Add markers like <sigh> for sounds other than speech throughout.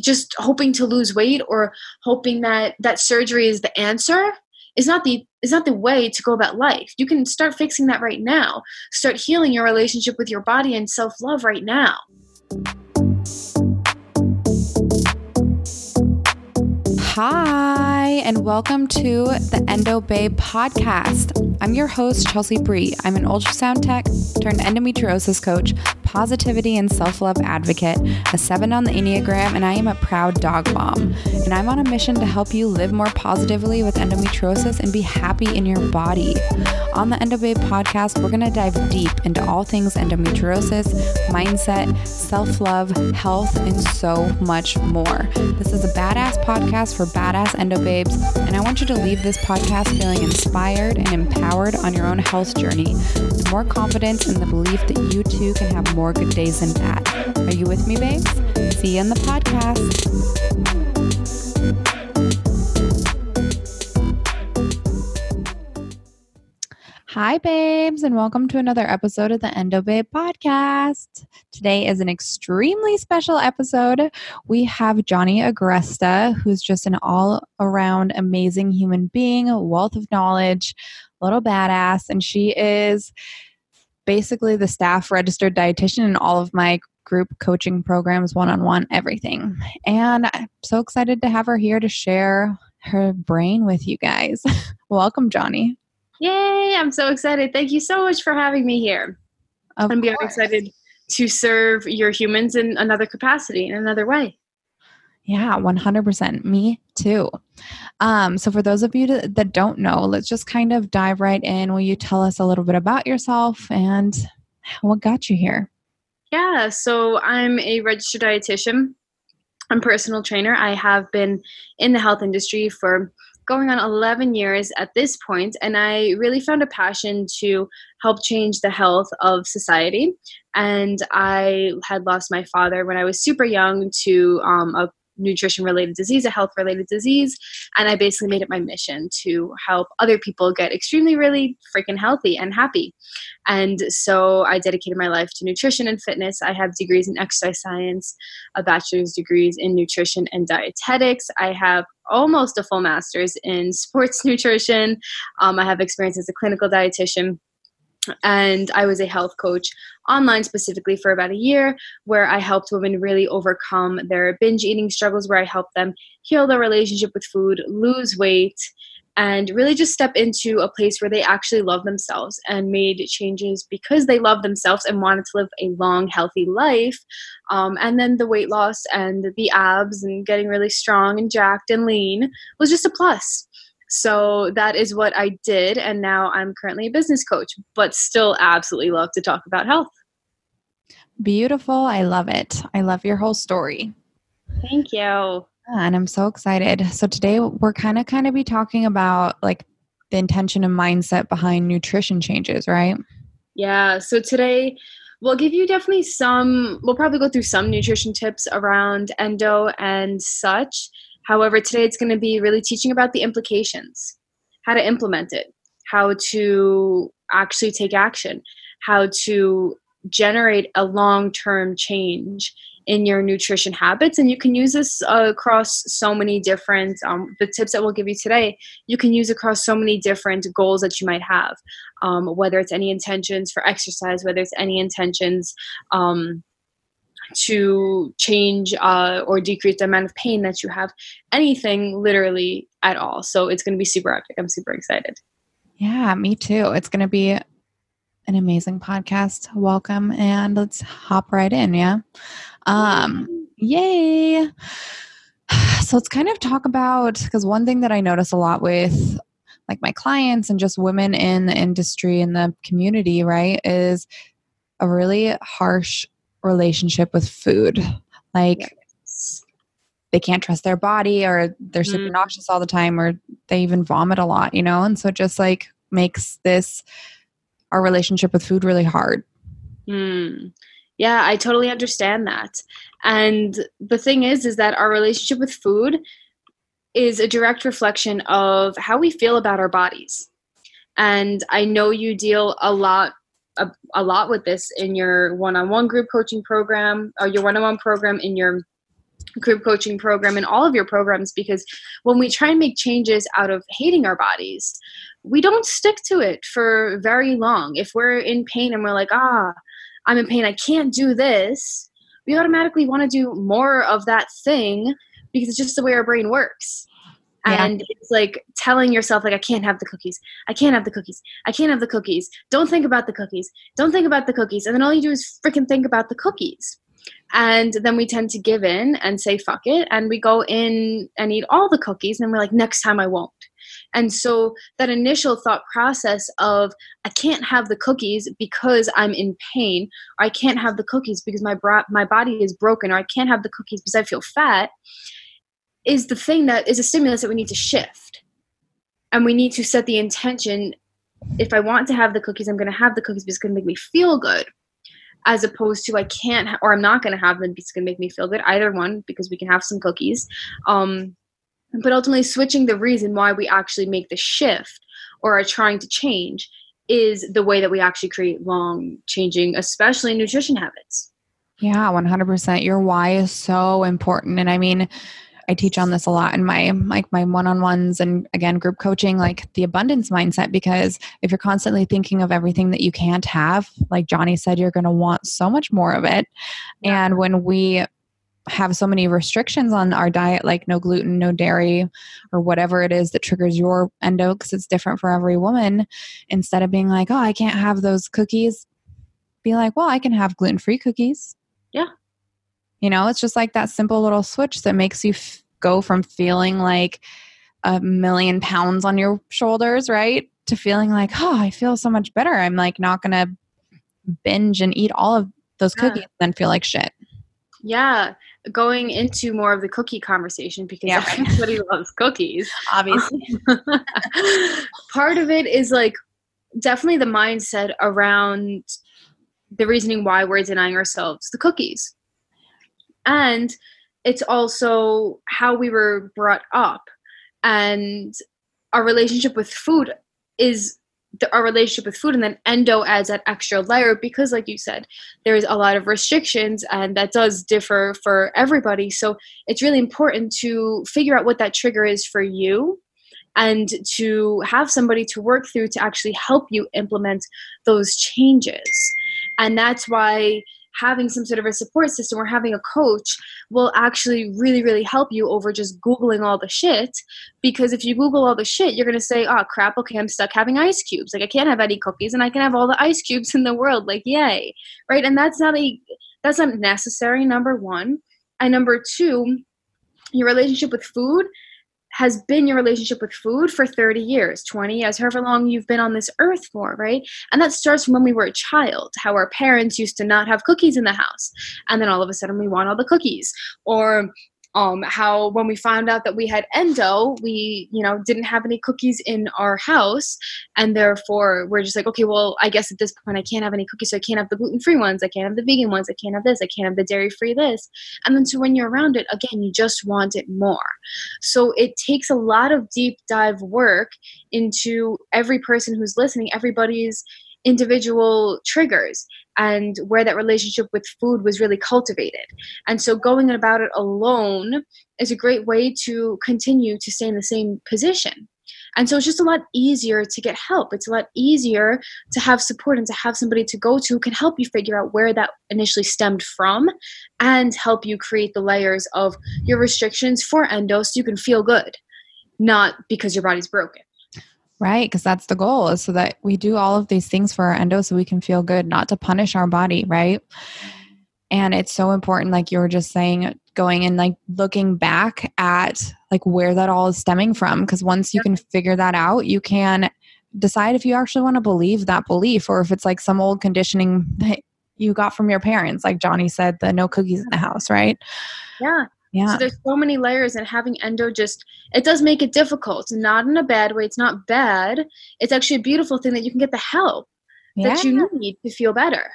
just hoping to lose weight or hoping that that surgery is the answer is not the is not the way to go about life. You can start fixing that right now. Start healing your relationship with your body and self-love right now. Hi, and welcome to the Endo Babe podcast. I'm your host, Chelsea Bree. I'm an ultrasound tech turned endometriosis coach, positivity and self love advocate, a seven on the Enneagram, and I am a proud dog mom. And I'm on a mission to help you live more positively with endometriosis and be happy in your body. On the Endo Babe podcast, we're going to dive deep into all things endometriosis, mindset, self love, health, and so much more. This is a badass podcast for badass endo babes, and I want you to leave this podcast feeling inspired and empowered on your own health journey with more confidence in the belief that you too can have more good days than bad. Are you with me, babes? See you in the podcast. Hi, babes, and welcome to another episode of the Endo Babe podcast. Today is an extremely special episode. We have Jonnie Agresta, who's just an all around amazing human being, a wealth of knowledge, little badass, and she is basically the staff registered dietitian in all of my group coaching programs, one on one, everything. And I'm so excited to have her here to share her brain with you guys. <laughs> welcome, Jonnie. Yay! I'm so excited. Thank you so much for having me here. Of I'm very excited to serve your humans in another capacity, in another way. Yeah, 100%. Me too. Um, so, for those of you to, that don't know, let's just kind of dive right in. Will you tell us a little bit about yourself and what got you here? Yeah, so I'm a registered dietitian. I'm personal trainer. I have been in the health industry for going on 11 years at this point, and I really found a passion to help change the health of society. And I had lost my father when I was super young to um, a nutrition related disease, a health related disease. And I basically made it my mission to help other people get extremely, really freaking healthy and happy. And so I dedicated my life to nutrition and fitness. I have degrees in exercise science, a bachelor's degrees in nutrition and dietetics. I have almost a full master's in sports <laughs> nutrition. Um, I have experience as a clinical dietitian and I was a health coach online specifically for about a year where I helped women really overcome their binge eating struggles, where I helped them heal their relationship with food, lose weight, and really just step into a place where they actually love themselves and made changes because they love themselves and wanted to live a long, healthy life. Um, and then the weight loss and the abs and getting really strong and jacked and lean was just a plus. So that is what I did. And now I'm currently a business coach, but still absolutely love to talk about health. Beautiful. I love it. I love your whole story. Thank you. And I'm so excited. So today we're kind of kind of be talking about like the intention and mindset behind nutrition changes, right? Yeah. So today we'll give you definitely some we'll probably go through some nutrition tips around endo and such However, today it's going to be really teaching about the implications, how to implement it, how to actually take action, how to generate a long term change in your nutrition habits. And you can use this uh, across so many different, um, the tips that we'll give you today, you can use across so many different goals that you might have, um, whether it's any intentions for exercise, whether it's any intentions. Um, to change uh, or decrease the amount of pain that you have, anything literally at all. So it's going to be super epic. I'm super excited. Yeah, me too. It's going to be an amazing podcast. Welcome and let's hop right in. Yeah. Um, yay. <sighs> So let's kind of talk about because one thing that I notice a lot with like my clients and just women in the industry and the community, right, is a really harsh relationship with food. Like yes. they can't trust their body or they're super mm. nauseous all the time or they even vomit a lot, you know? And so it just like makes this our relationship with food really hard. Mm. Yeah, I totally understand that. And the thing is is that our relationship with food is a direct reflection of how we feel about our bodies. And I know you deal a lot a, a lot with this in your one-on-one group coaching program or your one-on-one program in your group coaching program and all of your programs because when we try and make changes out of hating our bodies we don't stick to it for very long. If we're in pain and we're like ah i'm in pain i can't do this we automatically want to do more of that thing because it's just the way our brain works yeah. and it's like telling yourself like i can't have the cookies. I can't have the cookies. I can't have the cookies. Don't think about the cookies. Don't think about the cookies. And then all you do is freaking think about the cookies. And then we tend to give in and say fuck it. And we go in and eat all the cookies and we're like next time i won't. And so that initial thought process of i can't have the cookies because i'm in pain. Or i can't have the cookies because my bra- my body is broken or i can't have the cookies because i feel fat is the thing that is a stimulus that we need to shift and we need to set the intention if i want to have the cookies i'm going to have the cookies because it's going to make me feel good as opposed to I can't ha- or I'm not going to have them because it's going to make me feel good. Either one because we can have some cookies. Um, but ultimately, switching the reason why we actually make the shift or are trying to change is the way that we actually create long changing, especially nutrition habits. Yeah, 100%. Your why is so important. And I mean, I teach on this a lot in my like my one-on-ones and again group coaching like the abundance mindset because if you're constantly thinking of everything that you can't have like Jonnie said you're going to want so much more of it. Yeah. and when we have so many restrictions on our diet like no gluten no dairy or whatever it is that triggers your endo because it's different for every woman. Instead of being like oh i can't have those cookies be like well i can have gluten-free cookies. Yeah you know, it's just like that simple little switch that makes you f- go from feeling like a million pounds on your shoulders, right? To feeling like, oh, I feel so much better. I'm like not going to binge and eat all of those cookies yeah. and feel like shit. Yeah. Going into more of the cookie conversation because yeah. everybody <laughs> loves cookies. Obviously. <laughs> Part of it is like definitely the mindset around the reasoning why we're denying ourselves the cookies and it's also how we were brought up. And our relationship with food is the, our relationship with food and then endo adds that extra layer because like you said there's a lot of restrictions and that does differ for everybody. So it's really important to figure out what that trigger is for you and to have somebody to work through to actually help you implement those changes. And that's why having some sort of a support system or having a coach will actually really, really help you over just Googling all the shit. Because if you Google all the shit, you're going to say, oh, crap, okay, I'm stuck having ice cubes. Like, I can't have any cookies and I can have all the ice cubes in the world. Like, yay. Right. And that's not a, that's not necessary, number one. And number two, your relationship with food has been your relationship with food for 30 years, 20 years, however long you've been on this earth for, right? And that starts from when we were a child, how our parents used to not have cookies in the house. And then all of a sudden we want all the cookies. Or um, how when we found out that we had endo, we, you know, didn't have any cookies in our house. And therefore, we're just like, okay, well, I guess at this point, I can't have any cookies. So I can't have the gluten free ones. I can't have the vegan ones. I can't have this. I can't have the dairy free this. And then so when you're around it, again, you just want it more. So it takes a lot of deep dive work into every person who's listening, everybody's individual triggers and where that relationship with food was really cultivated. And so going about it alone is a great way to continue to stay in the same position. And so it's just a lot easier to get help. It's a lot easier to have support and to have somebody to go to who can help you figure out where that initially stemmed from and help you create the layers of your restrictions for endo so you can feel good, not because your body's broken. Right, because that's the goal is so that we do all of these things for our endo so we can feel good, not to punish our body, right? And it's so important, like you were just saying, going and like looking back at like where that all is stemming from. Because once you can figure that out, you can decide if you actually want to believe that belief or if it's like some old conditioning <laughs> that you got from your parents, like Jonnie said, the no cookies in the house, right? Yeah. Yeah. So there's so many layers, and having endo just it does make it difficult. Not in a bad way. It's not bad. It's actually a beautiful thing that you can get the help yeah. that you need to feel better.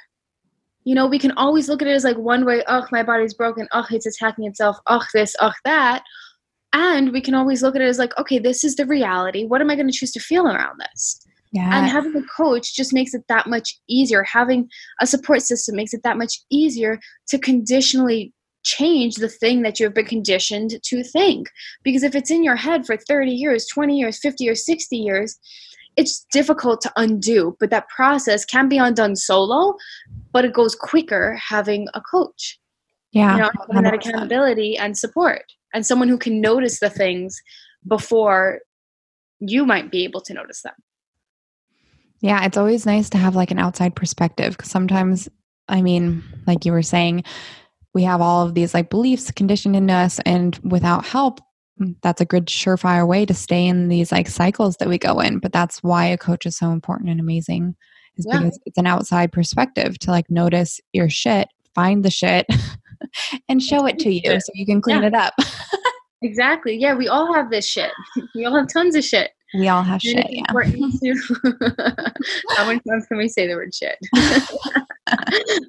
You know, we can always look at it as like one way. Oh, my body's broken. Oh, it's attacking itself. Oh, this. Oh, that. And we can always look at it as like, okay, this is the reality. What am I going to choose to feel around this? Yeah. And having a coach just makes it that much easier. Having a support system makes it that much easier to conditionally change the thing that you have been conditioned to think. Because if it's in your head for 30 years, 20 years, 50 or 60 years, it's difficult to undo, but that process can be undone solo, but it goes quicker having a coach. Yeah. You know, having that accountability and support and someone who can notice the things before you might be able to notice them. Yeah, it's always nice to have like an outside perspective because sometimes, I mean, like you were saying, we have all of these like beliefs conditioned into us, and without help, mm, that's a good surefire way to stay in these like cycles that we go in. But that's why a coach is so important and amazing, is yeah. because it's an outside perspective to like notice your shit, find the shit, <laughs> and show it to you so you can clean yeah. it up. <laughs> exactly. Yeah, we all have this shit. <laughs> We all have tons of shit. We all have shit. Yeah. How many times can we say the word shit?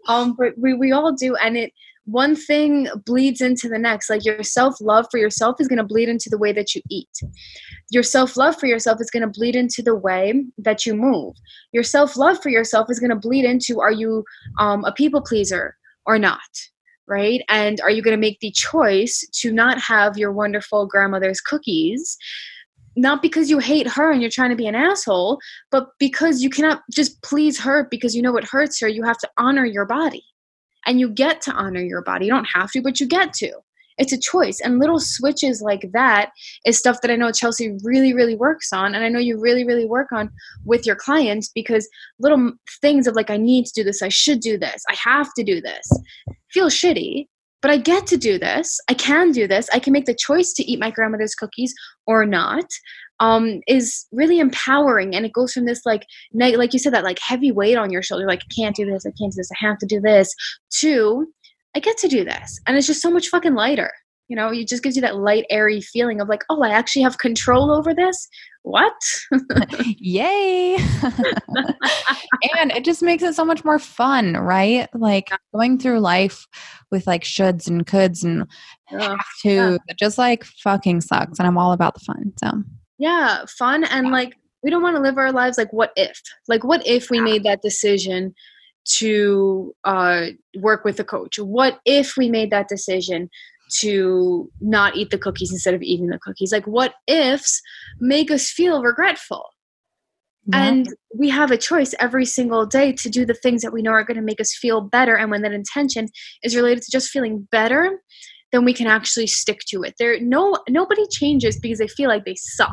um, but we, we all do, and it one thing bleeds into the next. Like your self love for yourself is going to bleed into the way that you eat. Your self love for yourself is going to bleed into the way that you move. Your self love for yourself is going to bleed into are you um, a people pleaser or not? Right? And are you going to make the choice to not have your wonderful grandmother's cookies not because you hate her and you're trying to be an asshole, but because you cannot just please her because you know it hurts her. You have to honor your body. And you get to honor your body. You don't have to, but you get to. It's a choice. And little switches like that is stuff that I know Chelsea really, really works on. And I know you really, really work on with your clients because little things of like, I need to do this, I should do this, I have to do this feel shitty but I get to do this. I can do this. I can make the choice to eat my grandmother's cookies or not. Um, is really empowering, and it goes from this like, like you said, that like heavy weight on your shoulder, like I can't do this, I can't do this, I have to do this, to I get to do this, and it's just so much fucking lighter. You know, it just gives you that light, airy feeling of like, oh, I actually have control over this. What? <laughs> Yay! and it just makes it so much more fun, right? Like going through life with like shoulds and coulds and have to yeah. just like fucking sucks. And I'm all about the fun. So yeah, fun and yeah. like we don't want to live our lives like what if? Like what if we yeah. made that decision to uh, work with a coach? What if we made that decision to not eat the cookies instead of eating the cookies? Like what ifs make us feel regretful? Yeah. And we have a choice every single day to do the things that we know are going to make us feel better. And when that intention is related to just feeling better, then we can actually stick to it. There, no, nobody changes because they feel like they suck.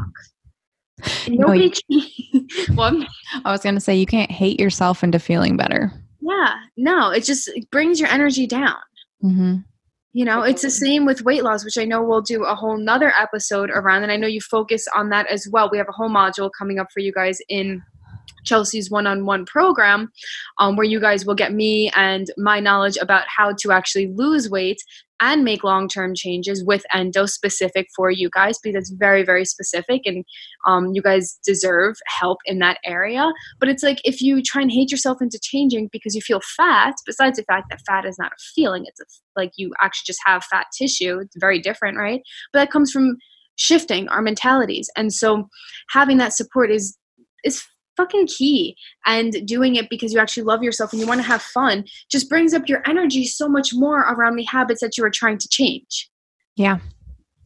Nobody. No, you, <laughs> well, I was going to say you can't hate yourself into feeling better. Yeah, no, it just it brings your energy down. Mm-hmm. You know, it's the same with weight loss, which I know we'll do a whole nother episode around. And I know you focus on that as well. We have a whole module coming up for you guys in Chelsea's one on one program, um, where you guys will get me and my knowledge about how to actually lose weight and make long term changes with endo specific for you guys because it's very, very specific and um, you guys deserve help in that area. But it's like if you try and hate yourself into changing because you feel fat, besides the fact that fat is not a feeling, it's a, like you actually just have fat tissue, it's very different, right? But that comes from shifting our mentalities. And so having that support is is fucking key. And doing it because you actually love yourself and you want to have fun just brings up your energy so much more around the habits that you are trying to change. Yeah.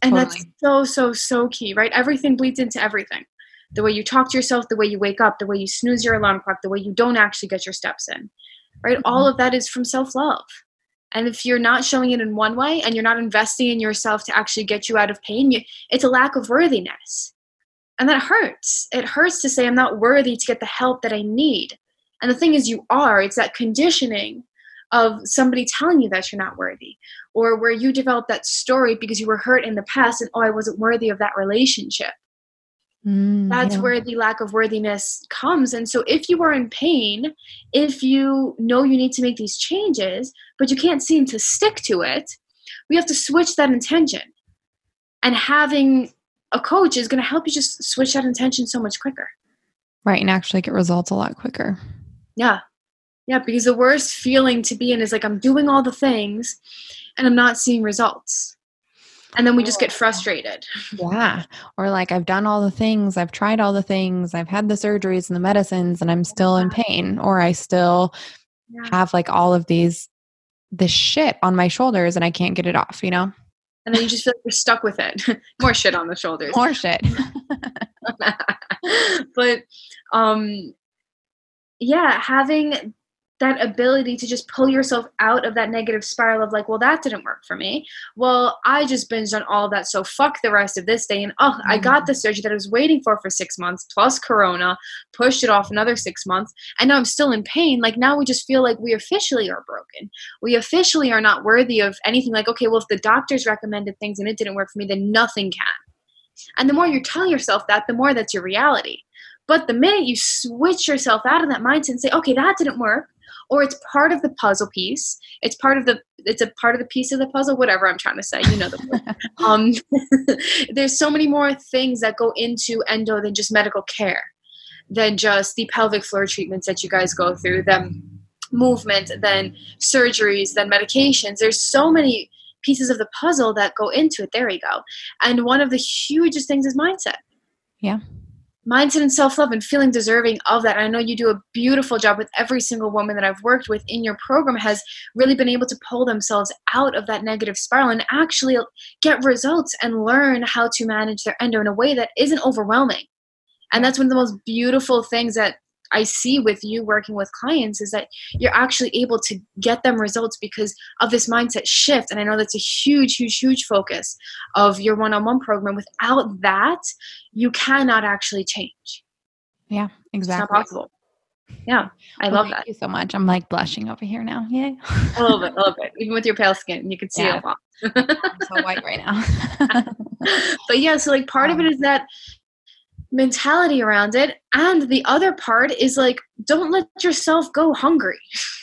And totally. that's so, so, so key, right? Everything bleeds into everything. The way you talk to yourself, the way you wake up, the way you snooze your alarm clock, the way you don't actually get your steps in, right? Mm-hmm. All of that is from self love. And if you're not showing it in one way and you're not investing in yourself to actually get you out of pain, you, it's a lack of worthiness. And that hurts. It hurts to say I'm not worthy to get the help that I need. And the thing is, you are. It's that conditioning of somebody telling you that you're not worthy, or where you develop that story because you were hurt in the past and, oh, I wasn't worthy of that relationship. Mm, That's yeah. where the lack of worthiness comes. And so, if you are in pain, if you know you need to make these changes, but you can't seem to stick to it, we have to switch that intention. And having a coach is going to help you just switch that intention so much quicker. Right. And actually get results a lot quicker. Yeah. Yeah. Because the worst feeling to be in is like, I'm doing all the things and I'm not seeing results. And then we just get oh. frustrated. Yeah. Or like, I've done all the things, I've tried all the things, I've had the surgeries and the medicines, and I'm still in pain, or I still yeah. have like all of these this shit on my shoulders and I can't get it off, you know? And then you just feel like you're stuck with it. <laughs> More shit on the shoulders. More shit. <laughs> but um yeah, having that ability to just pull yourself out of that negative spiral of like, well, that didn't work for me. Well, I just binged on all that, so fuck the rest of this day. And oh, mm-hmm. I got the surgery that I was waiting for for six months plus Corona, pushed it off another six months, and now I'm still in pain. Like now we just feel like we officially are broken. We officially are not worthy of anything. Like okay, well, if the doctors recommended things and it didn't work for me, then nothing can. And the more you tell yourself that, the more that's your reality. But the minute you switch yourself out of that mindset and say, okay, that didn't work, or it's part of the puzzle piece. It's part of the it's a part of the piece of the puzzle whatever i'm trying to say you know the <laughs> um <laughs> there's so many more things that go into endo than just medical care than just the pelvic floor treatments that you guys go through then movement then surgeries then medications. There's so many pieces of the puzzle that go into it. There we go. And one of the hugest things is mindset. Yeah mindset and self-love and feeling deserving of that. I know you do a beautiful job with every single woman that I've worked with in your program has really been able to pull themselves out of that negative spiral and actually get results and learn how to manage their endo in a way that isn't overwhelming. And that's one of the most beautiful things that I see with you working with clients is that you're actually able to get them results because of this mindset shift. And I know that's a huge, huge, huge focus of your one on one program. Without that, you cannot actually change. Yeah, exactly. It's not possible. Yeah, I well, love thank that. you so much. I'm like blushing over here now. Yay. a little bit, a little bit. Even with your pale skin, you can see yeah. it a lot. I'm so white right now. <laughs> but yeah, so like part um, of it is that mentality around it. And the other part is like, don't let yourself go hungry.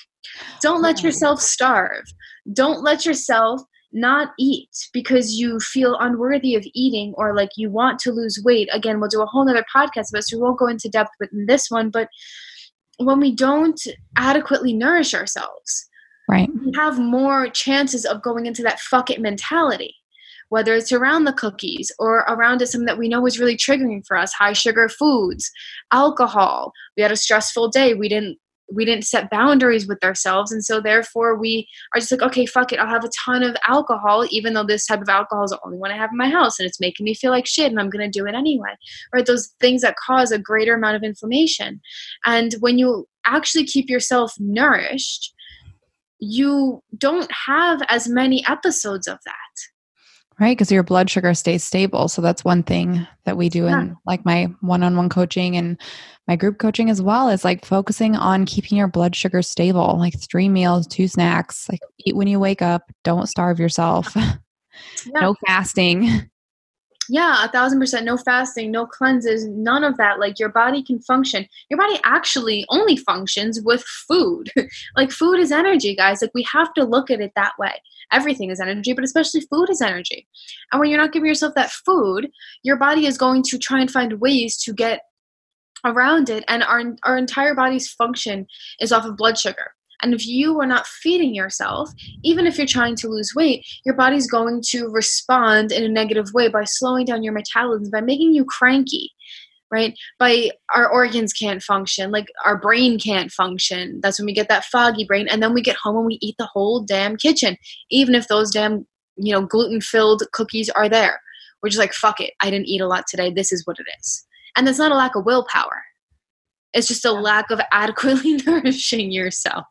<laughs> don't let yourself starve. Don't let yourself not eat because you feel unworthy of eating or like you want to lose weight. Again, we'll do a whole nother podcast about so we won't go into depth with this one, but when we don't adequately nourish ourselves, right, we have more chances of going into that fuck it mentality whether it's around the cookies or around something that we know is really triggering for us high sugar foods alcohol. We had a stressful day. We didn't we didn't set boundaries with ourselves. And so therefore we are just like okay fuck it. I'll have a ton of alcohol even though this type of alcohol is the only one i have in my house and it's making me feel like shit and i'm going to do it anyway right? Those things that cause a greater amount of inflammation. And when you actually keep yourself nourished you don't have as many episodes of that right? Because your blood sugar stays stable. So that's one thing that we do yeah. in like my one-on-one coaching and my group coaching as well is like focusing on keeping your blood sugar stable like three meals two snacks like eat when you wake up. Don't starve yourself. <laughs> Yeah. no fasting. Yeah a thousand percent. No fasting no cleanses none of that. Like your body can function. Your body actually only functions with food. <laughs> Like food is energy guys. Like we have to look at it that way everything is energy but especially food is energy. And when you're not giving yourself that food your body is going to try and find ways to get around it and our our entire body's function is off of blood sugar. And if you are not feeding yourself, even if you're trying to lose weight, your body's going to respond in a negative way by slowing down your metabolism, by making you cranky, right? By our organs can't function, like our brain can't function. That's when we get that foggy brain. And then we get home and we eat the whole damn kitchen, even if those damn, you know, gluten filled cookies are there. We're just like, fuck it. I didn't eat a lot today. This is what it is. And that's not a lack of willpower. It's just a lack of <laughs> adequately nourishing yourself.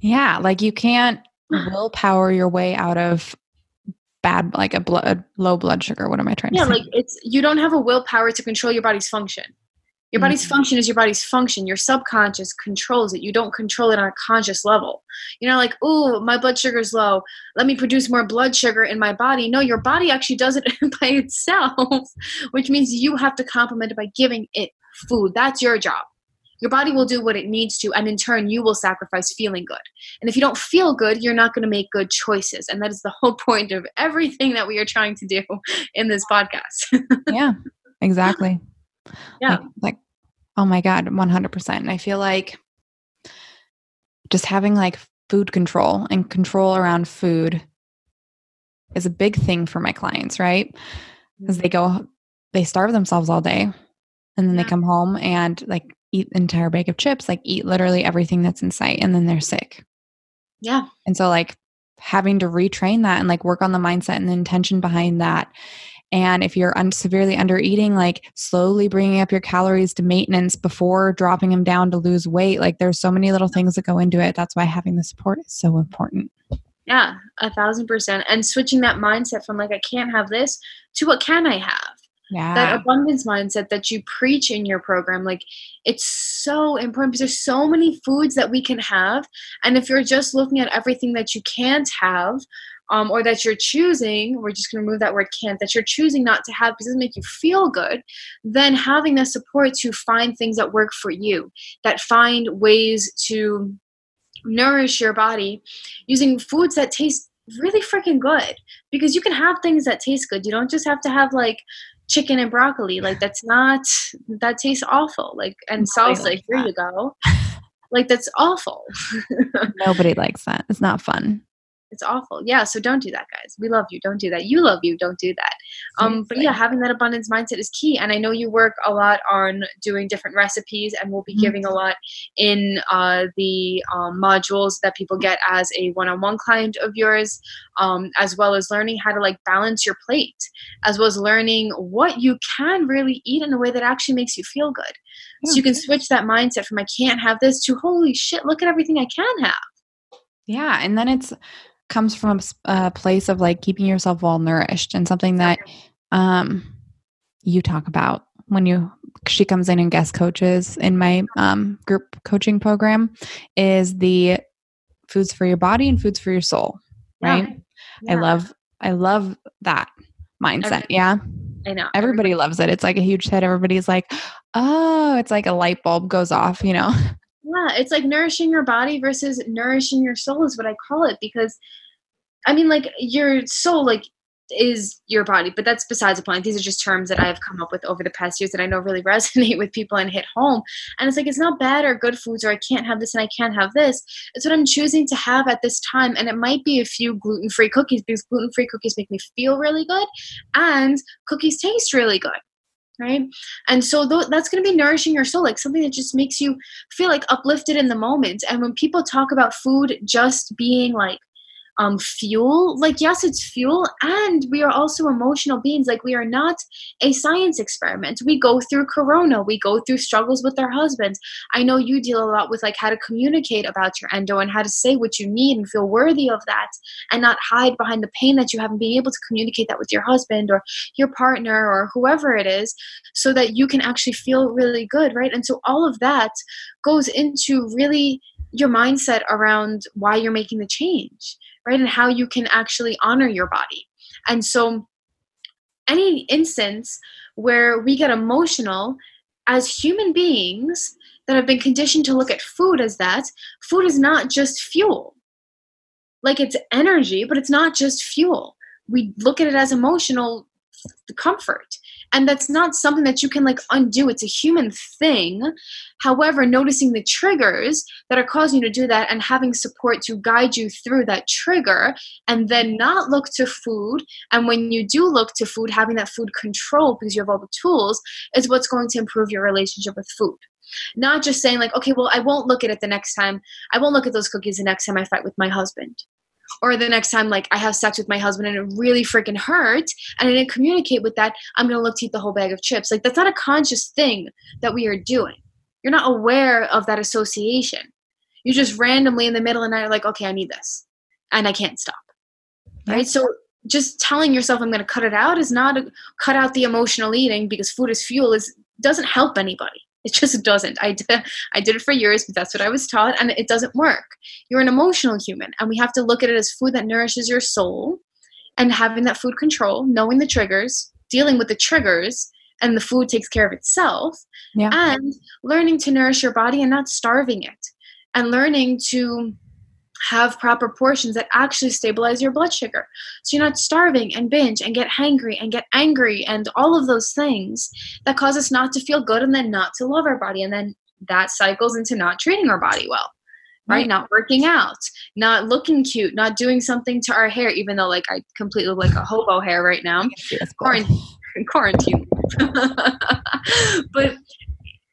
Yeah, like you can't <sighs> willpower your way out of bad like a blood low blood sugar. What am I trying yeah, to say? Yeah, like it's you don't have a willpower to control your body's function. Your body's mm-hmm. function is your body's function. Your subconscious controls it. You don't control it on a conscious level. You're not like, oh, my blood sugar's low. Let me produce more blood sugar in my body. No, your body actually does it <laughs> by itself, which means you have to complement it by giving it food. That's your job your body will do what it needs to and in turn you will sacrifice feeling good. And if you don't feel good you're not going to make good choices. And that is the <laughs> whole point of everything that we are trying to do in this podcast. <laughs> Yeah exactly. Yeah. Like, like oh my god 100% and i feel like just having like food control and control around food is a big thing for my clients right? Because they mm-hmm. go they starve themselves all day and then yeah. they come home and like eat the entire bag of chips, like eat literally everything that's in sight, and then they're sick. Yeah. And so, like, having to retrain that and like work on the mindset and the intention behind that. And if you're un- severely under eating, like slowly bringing up your calories to maintenance before dropping them down to lose weight. Like there's so many little things that go into it. That's why having the support is so important. Yeah, a thousand percent. And switching that mindset from like, I can't have this to what can I have? Yeah. That abundance mindset that you preach in your program, like it's so important because there's so many foods that we can have. And if you're just looking at everything that you can't have, um, or that you're choosing, we're just going to remove that word can't, that you're choosing not to have because it doesn't make you feel good, then having the support to find things that work for you, that find ways to nourish your body using foods that taste really freaking good because you can have things that taste good. You don't just have to have like chicken and broccoli. Like that's not that tastes awful. Like and salsa, like, here that. you go. Like that's awful. <laughs> Nobody likes that. It's not fun it's awful. Yeah so don't do that guys. We love you. Don't do that. You love you. Don't do that. Um but yeah having that abundance mindset is key. And i know you work a lot on doing different recipes and we'll be mm-hmm. giving a lot in uh, the um, modules that people get as a one-on-one client of yours um, as well as learning how to like balance your plate as well as learning what you can really eat in a way that actually makes you feel good. So you can switch that mindset from i can't have this to holy shit look at everything i can have. Yeah and then it's comes from a place of like keeping yourself well nourished and something that um, you talk about when you she comes in and guest coaches in my um, group coaching program is the foods for your body and foods for your soul right? Yeah. Yeah. i love i love that mindset Everybody, yeah? I know everybody, everybody loves it. It's like a huge hit. Everybody's like oh it's like a light bulb goes off you know Yeah, it's like nourishing your body versus nourishing your soul is what I call it because I mean like your soul like is your body, but that's besides the point. These are just terms that I've come up with over the past years that I know really <laughs> resonate with people and hit home. And it's like it's not bad or good foods or I can't have this and I can't have this. It's what I'm choosing to have at this time. And it might be a few gluten free cookies because gluten free cookies make me feel really good and cookies taste really good right? And so th- that's going to be nourishing your soul like something that just makes you feel like uplifted in the moment. And when people talk about food just being like um, fuel. Like yes it's fuel and we are also emotional beings. Like we are not a science experiment. We go through corona. We go through struggles with our husbands. I know you deal a lot with like how to communicate about your endo and how to say what you need and feel worthy of that and not hide behind the pain that you haven't been able to communicate that with your husband or your partner or whoever it is so that you can actually feel really good right? And so all of that goes into really your mindset around why you're making the change right? And how you can actually honor your body. And so, any instance where we get emotional as human beings that have been conditioned to look at food as that, food is not just fuel. Like it's energy, but it's not just fuel. We look at it as emotional comfort and that's not something that you can like undo. It's a human thing. However noticing the triggers that are causing you to do that and having support to guide you through that trigger and then not look to food. And when you do look to food having that food control because you have all the tools is what's going to improve your relationship with food. Not just saying like okay well i won't look at it the next time. I won't look at those cookies the next time i fight with my husband or the next time like i have sex with my husband and it really freaking hurts and i didn't communicate with that i'm gonna look to eat the whole bag of chips. Like that's not a conscious thing that we are doing. You're not aware of that association. You're just randomly in the middle of the night are like okay i need this and i can't stop. Right? So just telling yourself i'm to cut it out is not a, cut out the emotional eating because food is fuel is doesn't help anybody it just doesn't. I did, <laughs> I did it for years, but that's what I was taught, and it doesn't work. You're an emotional human, and we have to look at it as food that nourishes your soul, and having that food control, knowing the triggers, dealing with the triggers, and the food takes care of itself, yeah. and learning to nourish your body and not starving it, and learning to have proper portions that actually stabilize your blood sugar. So you're not starving and binge and get hangry and get angry and all of those things that cause us not to feel good and then not to love our body. And then that cycles into not treating our body well. Right? Not working out, not looking cute, not doing something to our hair, even though like I completely look like a hobo hair right now. <laughs> Quarantine. quarantine. <laughs> but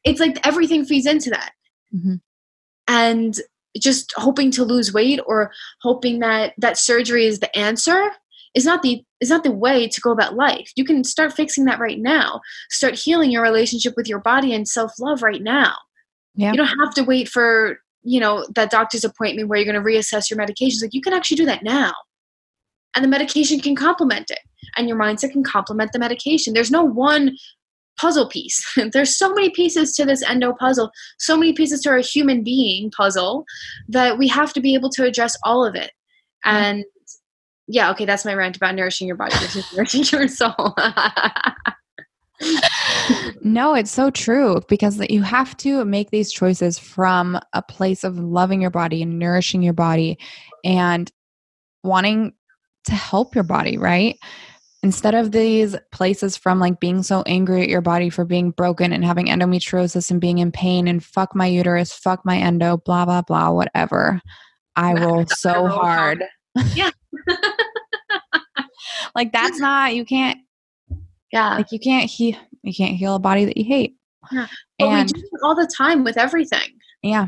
it's like everything feeds into that. Mm-hmm. And just hoping to lose weight or hoping that that surgery is the answer is not the is not the way to go about life. You can start fixing that right now. Start healing your relationship with your body and self-love right now. Yeah. You don't have to wait for, you know, that doctor's appointment where you're going to reassess your medications. Like you can actually do that now. And the medication can complement it. And your mindset can complement the medication. There's no one puzzle piece. <laughs> There's so many pieces to this endo puzzle, so many pieces to our human being puzzle that we have to be able to address all of it. Mm-hmm. And yeah, okay, that's my rant about nourishing your body versus <laughs> nourishing your soul. <laughs> no, it's so true because you have to make these choices from a place of loving your body and nourishing your body and wanting to help your body, right? Instead of these places from like being so angry at your body for being broken and having endometriosis and being in pain and fuck my uterus, fuck my endo, blah, blah, blah, whatever. I roll so hard. Yeah. <laughs> like that's not you can't yeah like you can't heal you can't heal a body that you hate yeah. But and we do it all the time with everything yeah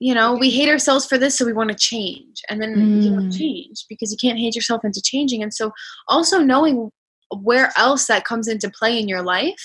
you know we hate ourselves for this so we want to change and then mm. you change because you can't hate yourself into changing and so also knowing where else that comes into play in your life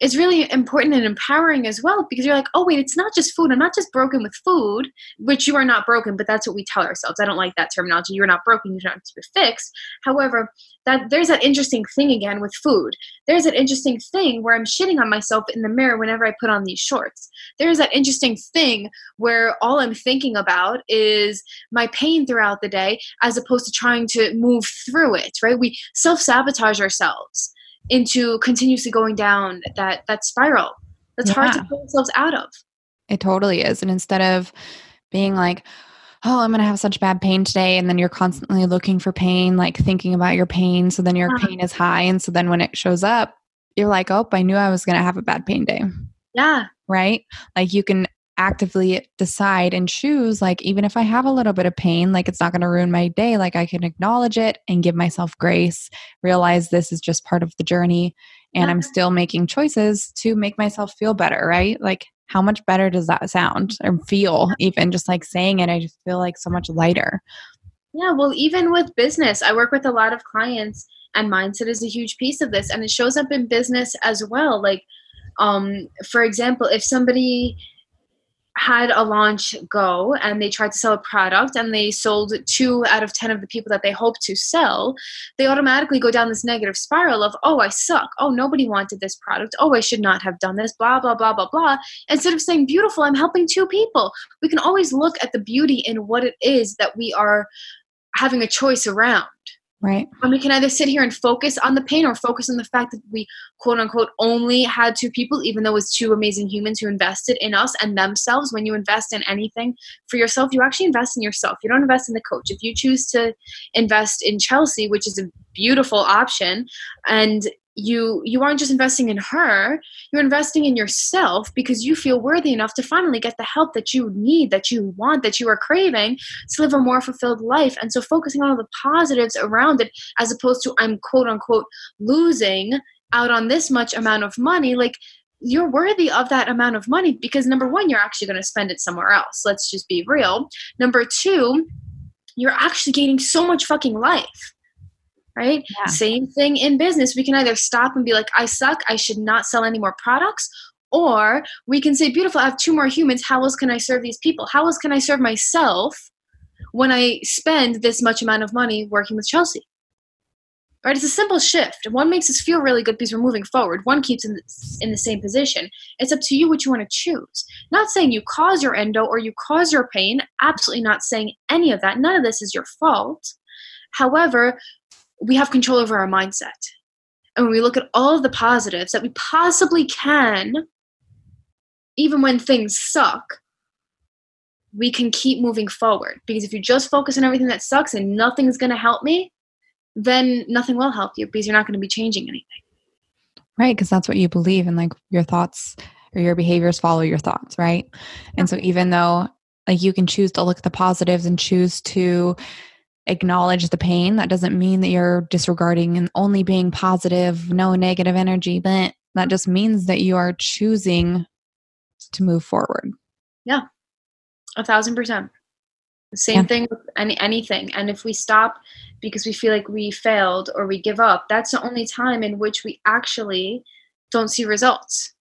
is really important and empowering as well because you're like, oh, wait, it's not just food. I'm not just broken with food, which you are not broken, but that's what we tell ourselves. I don't like that terminology. You're not broken, you don't have to be fixed. However, that there's that interesting thing again with food. There's an interesting thing where I'm shitting on myself in the mirror whenever I put on these shorts. There's that interesting thing where all I'm thinking about is my pain throughout the day as opposed to trying to move through it, right? We self sabotage ourselves into continuously going down that that spiral. That's yeah. hard to pull ourselves out of. It totally is and instead of being like oh i'm going to have such bad pain today and then you're constantly looking for pain like thinking about your pain so then your yeah. pain is high and so then when it shows up you're like oh i knew i was going to have a bad pain day. Yeah. Right? Like you can actively decide and choose like even if i have a little bit of pain like it's not going to ruin my day like i can acknowledge it and give myself grace realize this is just part of the journey and i'm still making choices to make myself feel better right? Like how much better does that sound or feel even just like saying it i just feel like so much lighter. Yeah well even with business i work with a lot of clients and mindset is a huge piece of this and it shows up in business as well like um for example if somebody had a launch go and they tried to sell a product and they sold two out of 10 of the people that they hoped to sell, they automatically go down this negative spiral of, oh, I suck. Oh, nobody wanted this product. Oh, I should not have done this, blah, blah, blah, blah, blah. Instead of saying, beautiful, I'm helping two people. We can always look at the beauty in what it is that we are having a choice around. Right. And we can either sit here and focus on the pain or focus on the fact that we quote unquote only had two people, even though it was two amazing humans who invested in us and themselves. When you invest in anything for yourself, you actually invest in yourself. You don't invest in the coach. If you choose to invest in Chelsea, which is a beautiful option, and you you aren't just investing in her you're investing in yourself because you feel worthy enough to finally get the help that you need that you want that you are craving to live a more fulfilled life. And so focusing on all the positives around it as opposed to i'm quote unquote losing out on this much amount of money like you're worthy of that amount of money because number one you're actually going to spend it somewhere else. Let's just be real. Number two you're actually gaining so much fucking life right? Yeah. Same thing in business. We can either stop and be like, I suck, I should not sell any more products. Or we can say, beautiful, I have two more humans. How else can I serve these people? How else can I serve myself when I spend this much amount of money working with Chelsea? Right? It's a simple shift. One makes us feel really good because we're moving forward. One keeps in the, in the same position. It's up to you what you want to choose. Not saying you cause your endo or you cause your pain. Absolutely not saying any of that. None of this is your fault. However, we have control over our mindset. And when we look at all of the positives that we possibly can, even when things suck, we can keep moving forward. Because if you just focus on everything that sucks and nothing's going to help me, then nothing will help you because you're not going to be changing anything. Right. Because that's what you believe, and like your thoughts or your behaviors follow your thoughts. Right. And so even though like you can choose to look at the positives and choose to acknowledge the pain. That doesn't mean that you're disregarding and only being positive, no negative energy, but that just means that you are choosing to move forward. Yeah. A thousand percent. The same yeah. thing with any anything. And if we stop because we feel like we failed or we give up, that's the only time in which we actually don't see results.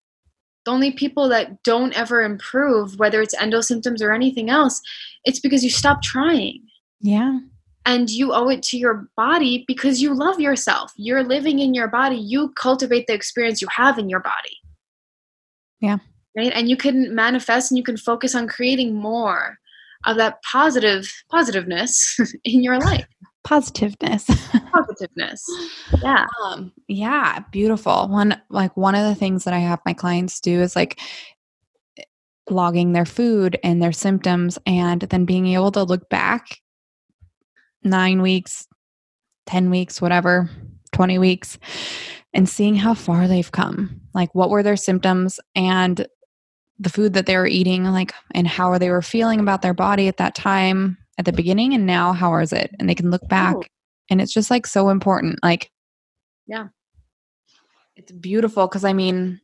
The only people that don't ever improve, whether it's endo symptoms or anything else, it's because you stop trying. Yeah. And you owe it to your body because you love yourself. You're living in your body. You cultivate the experience you have in your body. Yeah. Right. And you can manifest and you can focus on creating more of that positive positiveness <laughs> in your life positiveness <laughs> positiveness yeah um, yeah beautiful one like one of the things that i have my clients do is like logging their food and their symptoms and then being able to look back nine weeks 10 weeks whatever 20 weeks and seeing how far they've come. Like what were their symptoms and the food that they were eating like and how they were feeling about their body at that time at the beginning and now how is it? And they can look back and it's just like so important. Like yeah. it's beautiful because i mean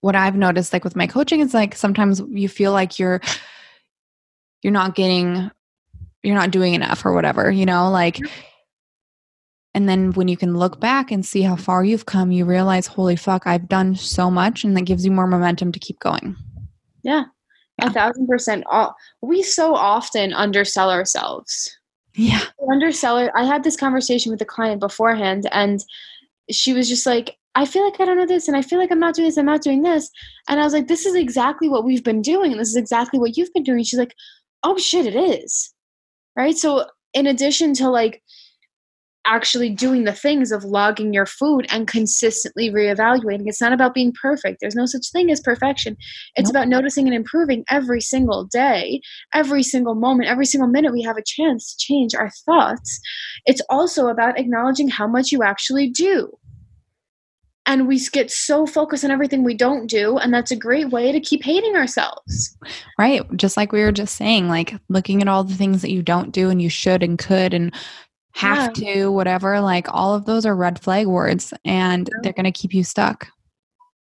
what i've noticed like with my coaching is like sometimes you feel like you're you're not getting you're not doing enough or whatever you know like and then when you can look back and see how far you've come, you realize, holy fuck, I've done so much. And that gives you more momentum to keep going. Yeah. yeah. A thousand percent. All we so often undersell ourselves. Yeah. Undersell. it. I had this conversation with a client beforehand, and she was just like, I feel like I don't know this, and I feel like I'm not doing this, I'm not doing this. And I was like, this is exactly what we've been doing, and this is exactly what you've been doing. She's like, oh shit, it is. Right. So, in addition to like, actually doing the things of logging your food and consistently reevaluating. It's not about being perfect. There's no such thing as perfection. It's nope. about noticing and improving every single day, every single moment, every single minute we have a chance to change our thoughts. It's also about acknowledging how much you actually do. And we get so focused on everything we don't do, and that's a great way to keep hating ourselves. Right. Just like we were just saying, like looking at all the things that you don't do and you should and could, and have yeah. to, whatever, like all of those are red flag words and they're going to keep you stuck.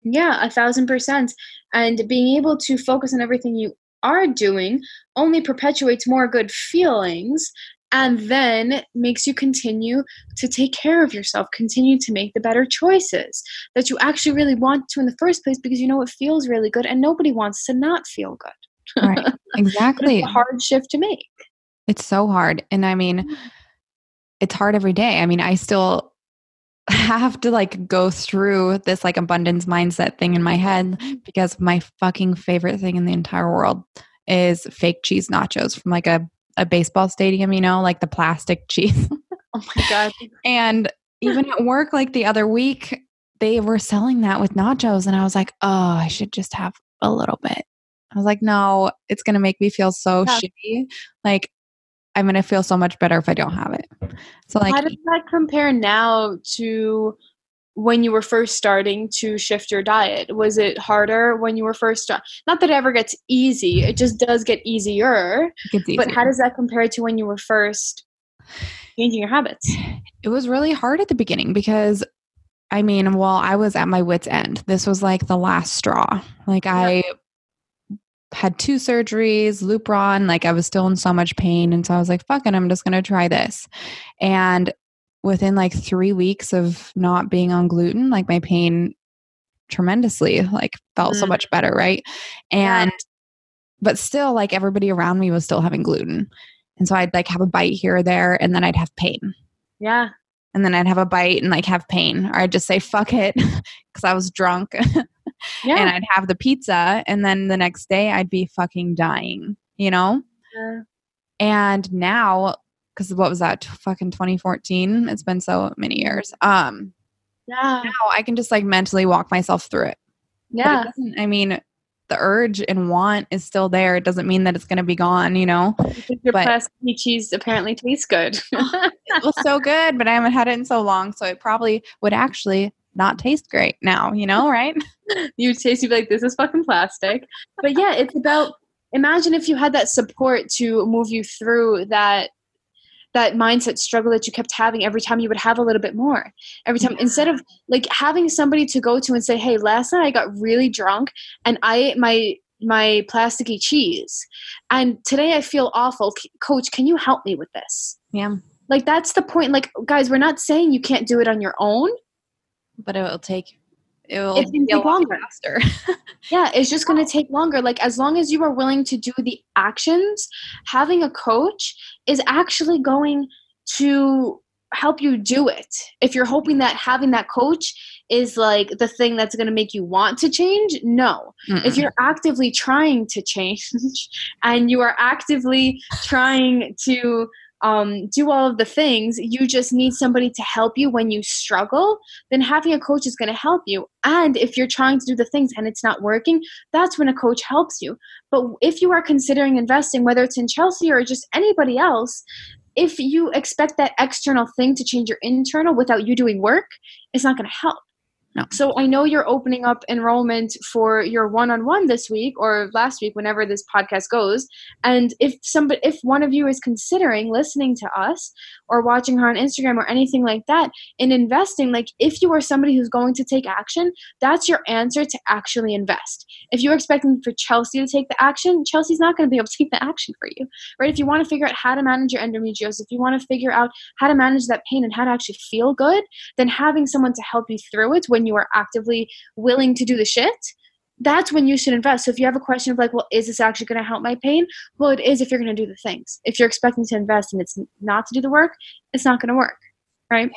Yeah, a thousand percent. And being able to focus on everything you are doing only perpetuates more good feelings and then makes you continue to take care of yourself, continue to make the better choices that you actually really want to in the first place because you know it feels really good and nobody wants to not feel good. Right. <laughs> Exactly. hard shift to make. It's so hard. And I mean, it's hard every day. I mean, I still <laughs> have to like go through this like abundance mindset thing in my head mm-hmm. because my fucking favorite thing in the entire world is fake cheese nachos from like a, a baseball stadium, you know, like the plastic <laughs> cheese. oh my God. and even at work, like the other week, they were selling that with nachos. And I was like, oh, I should just have a little bit. I was like, no, it's going to make me feel so yeah. shitty. Like, I'm going to feel so much better if I don't have it. So, like, how does that compare now to when you were first starting to shift your diet? Was it harder when you were first start? Not that it ever gets easy; it just does get easier. Easier. But how does that compare to when you were first changing your habits? It was really hard at the beginning because I mean, while I was at my wits' end. This was like the last straw. Like, yeah. I had two surgeries, Lupron, like I was still in so much pain. And so I was like, fuck it, I'm just going to try this. And within like three weeks of not being on gluten, like my pain tremendously, like felt mm. so much better. Right. And, yeah. but still, like everybody around me was still having gluten. And so I'd like have a bite here or there and then I'd have pain. Yeah. And then I'd have a bite and like have pain. Or I'd just say, fuck it, <laughs> because I was drunk. <laughs> yeah. and I'd have the pizza and then the next day I'd be fucking dying, you know? Yeah. And now, because what was that? Fucking 2014. It's been so many years. Um, yeah. Now I can just like mentally walk myself through it. Yeah. It I mean, the urge and want is still there. It doesn't mean that it's going to be gone, you know. Your but, plastic cheese apparently tastes good. <laughs> it was so good, but I haven't had it in so long, so it probably would actually not taste great now, you know, <laughs> right? you taste, you'd be like, this is fucking plastic. But yeah, it's about imagine if you had that support to move you through that that mindset struggle that you kept having every time you would have a little bit more every time yeah. instead of like having somebody to go to and say hey last night i got really drunk and i ate my my plasticky cheese and today i feel awful C- coach can you help me with this Yeah. like that's the point like guys we're not saying you can't do it on your own But it will take it will It can take longer. faster. <laughs> yeah it's just going to take longer like as long as you are willing to do the actions having a coach is actually going to help you do it if you're hoping that having that coach is like the thing that's going to make you want to change no if Mm-mm. you're actively trying to change <laughs> and you are actively trying to um, do all of the things you just need somebody to help you when you struggle then having a coach is going to help you. And if you're trying to do the things and it's not working that's when a coach helps you. But if you are considering investing whether it's in chelsea or just anybody else if you expect that external thing to change your internal without you doing work it's not going to help No. so I know you're opening up enrollment for your one-on-one this week or last week, whenever this podcast goes. And if somebody, if one of you is considering listening to us or watching her on Instagram or anything like that, in investing, like if you are somebody who's going to take action, that's your answer to actually invest. If you're expecting for Chelsea to take the action, Chelsea's not going to be able to <laughs> take the action for you, right? If you want to figure out how to manage your endometriosis, if you want to figure out how to manage that pain and how to actually feel good, then having someone to help you through it when you are actively willing to do the shit that's when you should invest. So if you have a question of like well is this actually going to help my pain? Well it is if you're going to do the things. If you're expecting to invest and it's not to do the work it's not going to work right?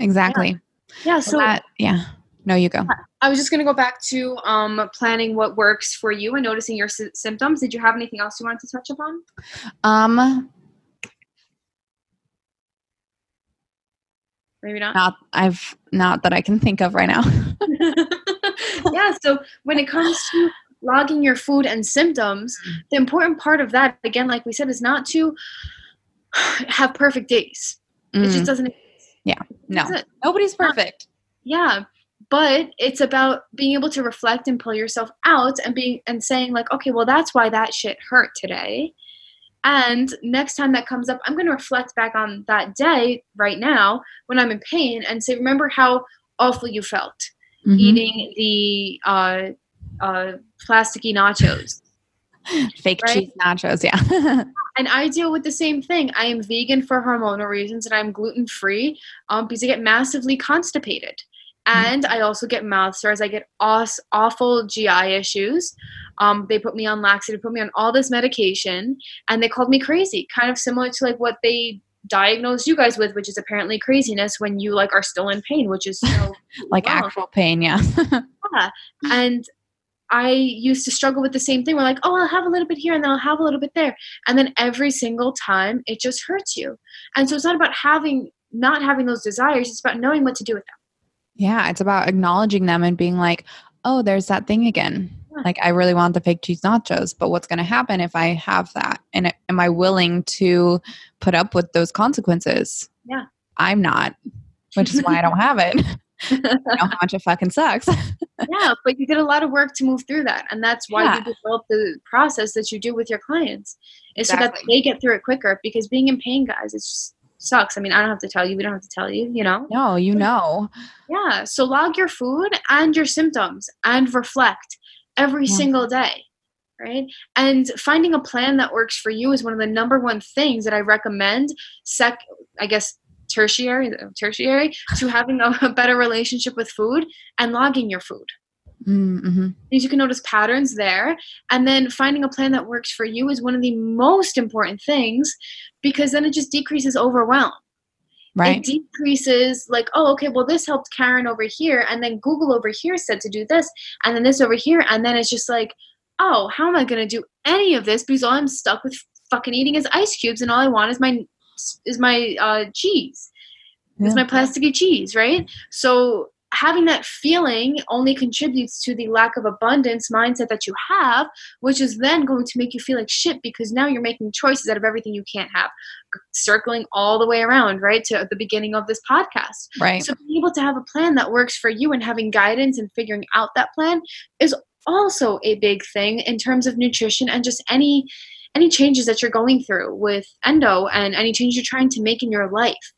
Exactly. yeah. So so that, yeah. No, you go. i was just going to go back to um, planning what works for you and noticing your sy- symptoms. Did you have anything else you wanted to touch upon? Um, maybe not not I've not that I can think of right now. <laughs> <laughs> yeah so when it comes to logging your food and symptoms the important part of that again like we said is not to <sighs> have perfect days it Mm, just doesn't Yeah. no, it. nobody's perfect. yeah but it's about being able to reflect and pull yourself out and being and saying like okay well that's why that shit hurt today and next time that comes up i'm going to reflect back on that day right now when i'm in pain and say remember how awful you felt Mhm. eating the uh, uh, plasticky nachos. <laughs> Fake right? cheese nachos. Yeah. <laughs> And I deal with the same thing. I am vegan for hormonal reasons and I'm gluten free um, because I get massively constipated. And I also get mouth sores. I get awful GI issues. Um, they put me on laxative, put me on all this medication, and they called me crazy. Kind of similar to like what they diagnosed you guys with, which is apparently craziness when you like are still in pain, which is so <laughs> like wrong. actual pain. <laughs> Yeah. And I used to struggle with the same thing. We're like, oh, I'll have a little bit here and then I'll have a little bit there. And then every single time it just hurts you. And so it's not about having, not having those desires. It's about knowing what to do with them. Yeah. It's about acknowledging them and being like, oh, there's that thing again. Yeah. Like, I really want the fake cheese nachos, but what's going to happen if I have that? And am I willing to put up with those consequences? Yeah. I'm not, which is why I don't have it. <laughs> I know how much it fucking sucks. <laughs> yeah, but you did a lot of work to move through that. And that's why Yeah. you develop the process that you do with your clients is so that they get through it quicker because being in pain, guys, it just sucks. I mean, I don't have to tell you. We don't have to tell you, you know? no, you know. Yeah. So log your food and your symptoms and reflect every Yeah. single day. Right. And finding a plan that works for you is one of the number one things that I recommend. Sec, I guess, tertiary, tertiary to having a, a better relationship with food and logging your food. Mm-hmm. Because you can notice patterns there. And then finding a plan that works for you is one of the most important things because then it just decreases overwhelm. Right. it decreases like oh okay well this helped karen over here and then google over here said to do this and then this over here and then it's just like oh how am i going to do any of this because all i'm stuck with fucking eating is ice cubes and all i want is my is my uh, cheese is my plasticky cheese right? So having that feeling only contributes to the lack of abundance mindset that you have which is then going to make you feel like shit because now you're making choices out of everything you can't have circling all the way around, right, to the beginning of this podcast. Right. So being able to have a plan that works for you and having guidance and figuring out that plan is also a big thing in terms of nutrition and just any any changes that you're going through with endo and any change you're trying to make in your life.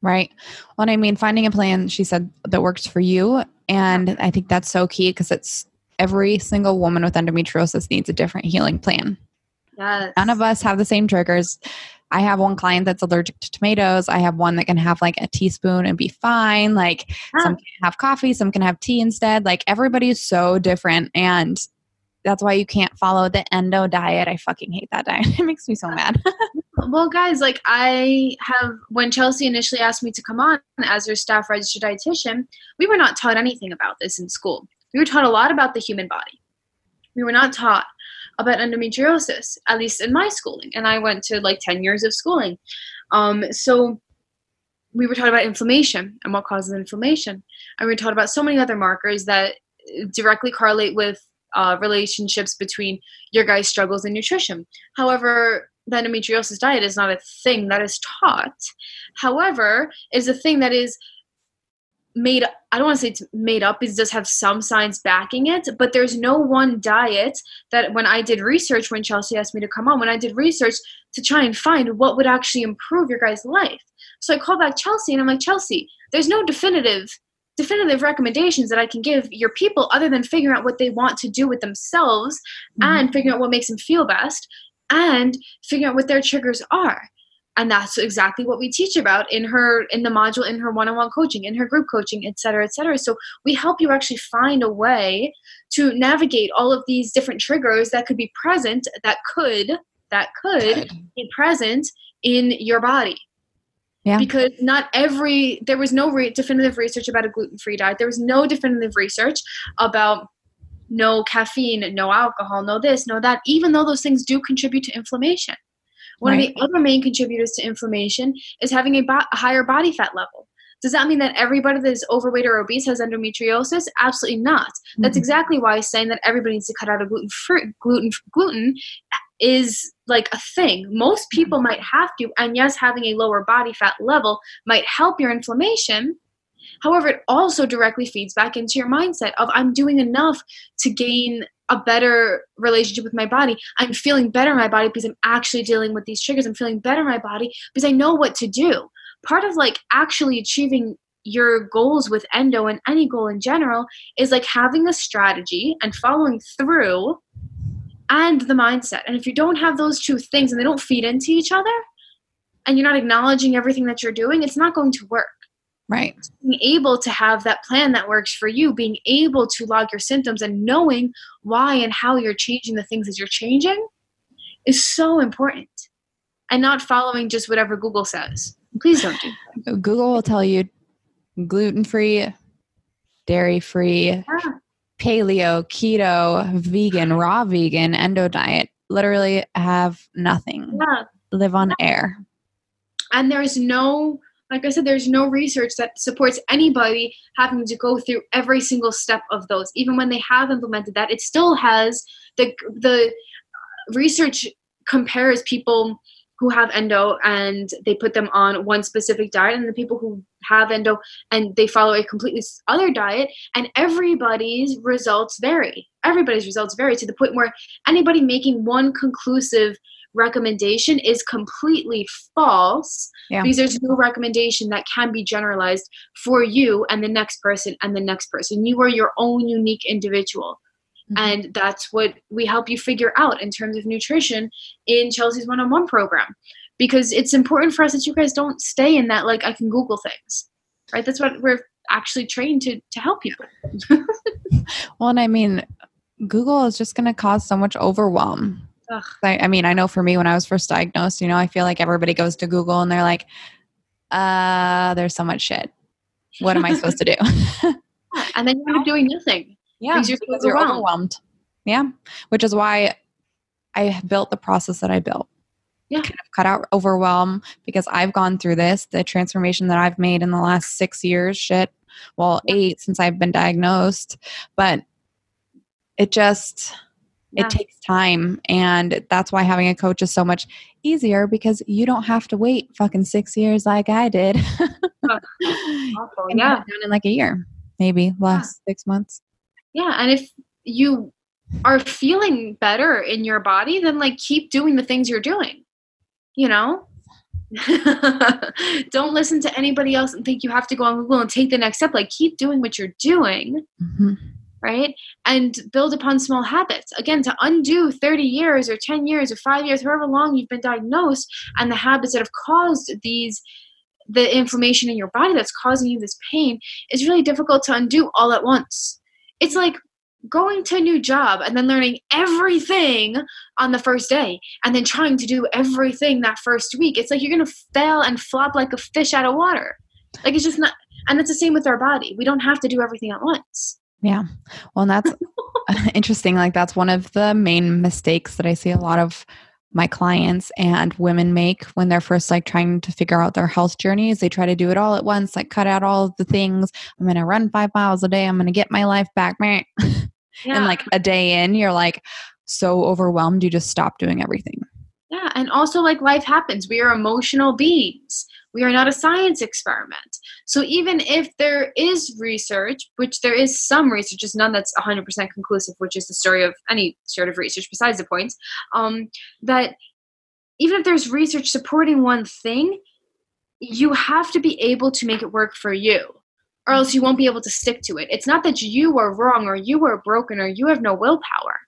Right. Well, I mean, finding a plan, she said, that works for you. And I think that's so key because it's every single woman with endometriosis needs a different healing plan. Yes. None of us have the same triggers. I have one client that's allergic to tomatoes. I have one that can have like a teaspoon and be fine. Like Ah. some can have coffee, some can have tea instead. Like everybody is so different. And that's why you can't follow the endo diet. I fucking hate that diet. <laughs> It makes me so mad. <laughs> Well, guys, like I have, when Chelsea initially asked me to come on as her staff registered dietitian, we were not taught anything about this in school. We were taught a lot about the human body. We were not taught about endometriosis, at least in my schooling. And I went to like 10 years of schooling. Um, so we were taught about inflammation and what causes inflammation. And we were taught about so many other markers that directly correlate with uh, relationships between your guys' struggles and nutrition. However, the endometriosis diet is not a thing that is taught. However, is a thing that is made I don't want to say it's made up, it does have some science backing it, but there's no one diet that when I did research, when Chelsea asked me to come on, when I did research to try and find what would actually improve your guys' life. So I called back Chelsea and I'm like, Chelsea, there's no definitive definitive recommendations that I can give your people other than figuring out what they want to do with themselves mm-hmm. and figuring out what makes them feel best and figure out what their triggers are. And that's exactly what we teach about in her in the module in her one-on-one coaching in her group coaching et cetera et cetera. So we help you actually find a way to navigate all of these different triggers that could be present that could that could be present in your body. Yeah. because not every there was no re- definitive research about a gluten-free diet. There was no definitive research about no caffeine no alcohol no this no that even though those things do contribute to inflammation. One Right. of the other main contributors to inflammation is having a, bo- a higher body fat level. Does that mean that everybody that is overweight or obese has endometriosis? Absolutely not. That's Mhm. exactly why saying that everybody needs to cut out of gluten gluten gluten is like a thing. Most people might have to and yes having a lower body fat level might help your inflammation however it also directly feeds back into your mindset of i'm doing enough to gain a better relationship with my body i'm feeling better in my body because i'm actually dealing with these triggers i'm feeling better in my body because i know what to do part of like actually achieving your goals with endo and any goal in general is like having a strategy and following through and the mindset. And if you don't have those two things and they don't feed into each other and you're not acknowledging everything that you're doing, it's not going to work. Right. Being able to have that plan that works for you, being able to log your symptoms and knowing why and how you're changing the things that you're changing is so important. And not following just whatever Google says. Please don't do that. <laughs> Google will tell you gluten free, dairy free, Yeah. paleo, keto, vegan, raw vegan, endo diet. Literally have nothing. Yeah. Live on air. and there's no like i said there's no research that supports anybody having to go through every single step of those. Even when they have implemented that it still has the the research compares people who have endo and they put them on one specific diet and the people who have endo and they follow a completely other diet and everybody's results vary. Everybody's results vary to the point where anybody making one conclusive recommendation is completely false Yeah. because there's no recommendation that can be generalized for you and the next person and the next person. You are your own unique individual. Mhm. And that's what we help you figure out in terms of nutrition in Chelsea's one on one program. Because it's important for us that you guys don't stay in that, like, I can Google things, right? That's what we're actually trained to, to help people. <laughs> Well, and I mean, Google is just going to cause so much overwhelm. I, I mean, I know for me when I was first diagnosed, you know, I feel like everybody goes to Google and they're like, uh, there's so much shit. What am I supposed to do? <laughs> <laughs> And then you end up doing nothing. yeah, Because you're because you're overwhelmed. overwhelmed. Yeah, which is why I built the process that I built. Yeah. Kind of cut out overwhelm because I've gone through this, the transformation that I've made in the last six years, shit, well, eight since I've been diagnosed. But it just, Yeah. it takes time. And that's why having a coach is so much easier because you don't have to wait fucking six years like I did. <laughs> Awful. Yeah. in like a year, maybe less, six months. Yeah, and if you are feeling better in your body, then like keep doing the things you're doing. You know? <laughs> Don't listen to anybody else and think you have to go on Google and take the next step. Like keep doing what you're doing Mhm. Right? And build upon small habits. Again, to undo 30 years or 10 years or five years, however long you've been diagnosed, and the habits that have caused these the inflammation in your body that's causing you this pain is really difficult to undo all at once. It's like going to a new job and then learning everything on the first day and then trying to do everything that first week. It's like you're going to fail and flop like a fish out of water. Like it's just not and it's the same with our body. We don't have to do everything at once. Yeah. Well, and that's <laughs> interesting. Like, that's one of the main mistakes that I see a lot of my clients and women make when they're first like trying to figure out their health journeys. They try to do it all at once, like cut out all of the things. I'm going to run five miles a day. I'm going to get my life back. <laughs> Yeah. and like a day in, you're like so overwhelmed, you just stop doing everything. Yeah. And also, like, life happens. We are emotional beings. We are not a science experiment. So even if there is research, which there is some research, just none that's 100% conclusive, which is the story of any sort of research besides the points, um, that even if there's research supporting one thing, you have to be able to make it work for you or else you won't be able to stick to it. It's not that you are wrong or you are broken or you have no willpower.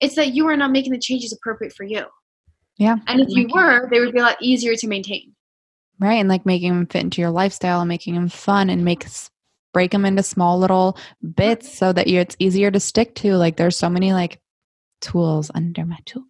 It's that you are not making the changes appropriate for you. Yeah. And if you were, they would be a lot easier to maintain right? And like making them fit into your lifestyle and making them fun and make break them into small little bits so that you it's easier to stick to. Like there's so many like tools under my tool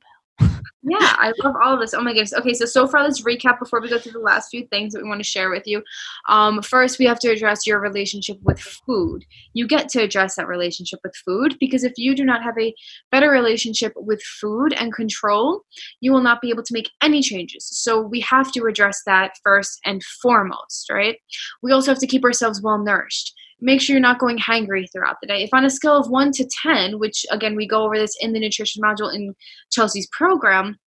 yeah, I love all of this. Oh my goodness. Okay, so so far let's recap before we go through the last few things that we want to share with you. Um, first, we have to address your relationship with food. You get to address that relationship with food because if you do not have a better relationship with food and control, you will not be able to make any changes. So we have to address that first and foremost, right? We also have to keep ourselves well nourished make sure you're not going hangry throughout the day. If on a scale of 1 to 10, which again, we go over this in the nutrition module in Chelsea's program,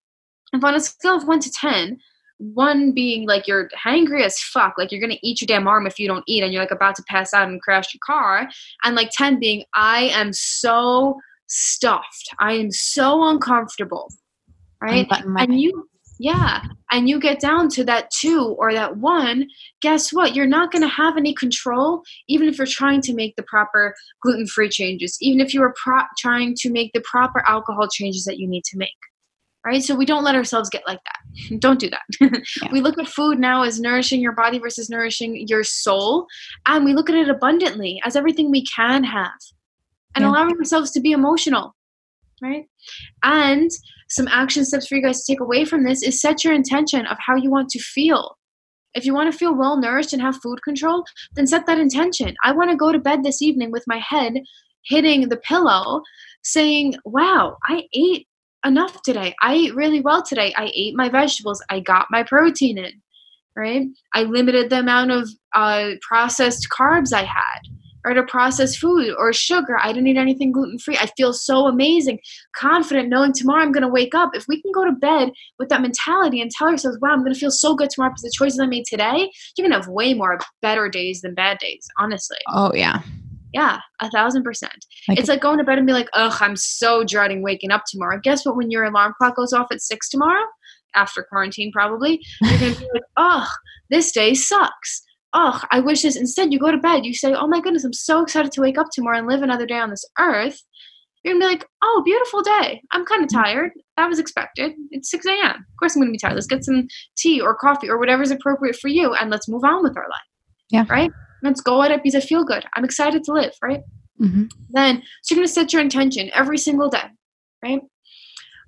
if on a scale of 1 to 10, one being like you're hangry as fuck, like you're gonna eat your damn arm if you don't eat, and you're like about to pass out and crash your car, and like 10 being I am so stuffed, I am so uncomfortable, right? And you yeah. And you get down to that two or that one, guess what? You're not going to have any control, even if you're trying to make the proper gluten free changes, even if you are pro- trying to make the proper alcohol changes that you need to make. Right? So we don't let ourselves get like that. <laughs> don't do that. <laughs> yeah. We look at food now as nourishing your body versus nourishing your soul. And we look at it abundantly as everything we can have and yeah. allowing ourselves to be emotional. Right? And some action steps for you guys to take away from this is set your intention of how you want to feel. If you want to feel well nourished and have food control, then set that intention. I want to go to bed this evening with my head hitting the pillow saying, Wow, I ate enough today. I ate really well today. I ate my vegetables. I got my protein in, right? I limited the amount of uh, processed carbs I had or to processed food or sugar. I didn't eat anything gluten free. I feel so amazing, confident knowing tomorrow I'm going to wake up. If we can go to bed with that mentality and tell ourselves, wow, I'm going to feel so good tomorrow because the choices I made today, you're going to have way more better days than bad days, honestly. Oh, yeah. Yeah, a thousand percent. Like, it's like going to bed and be like, ugh, I'm so dreading waking up tomorrow. Guess what? When your alarm clock goes off at six tomorrow, after quarantine probably, you're going to be like, <laughs> ugh, this day sucks oh, I wish this. Instead, you go to bed, you say, oh my goodness, I'm so excited to wake up tomorrow and live another day on this earth. You're gonna be like, oh, beautiful day. I'm kind of mm-hmm. tired. That was expected. It's 6 a.m. Of course, I'm gonna be tired. Let's get some tea or coffee or whatever's appropriate for you and let's move on with our life. Yeah. Right? Let's go at it because I feel good. I'm excited to live, right? Mm-hmm. Then, so you're gonna set your intention every single day, right?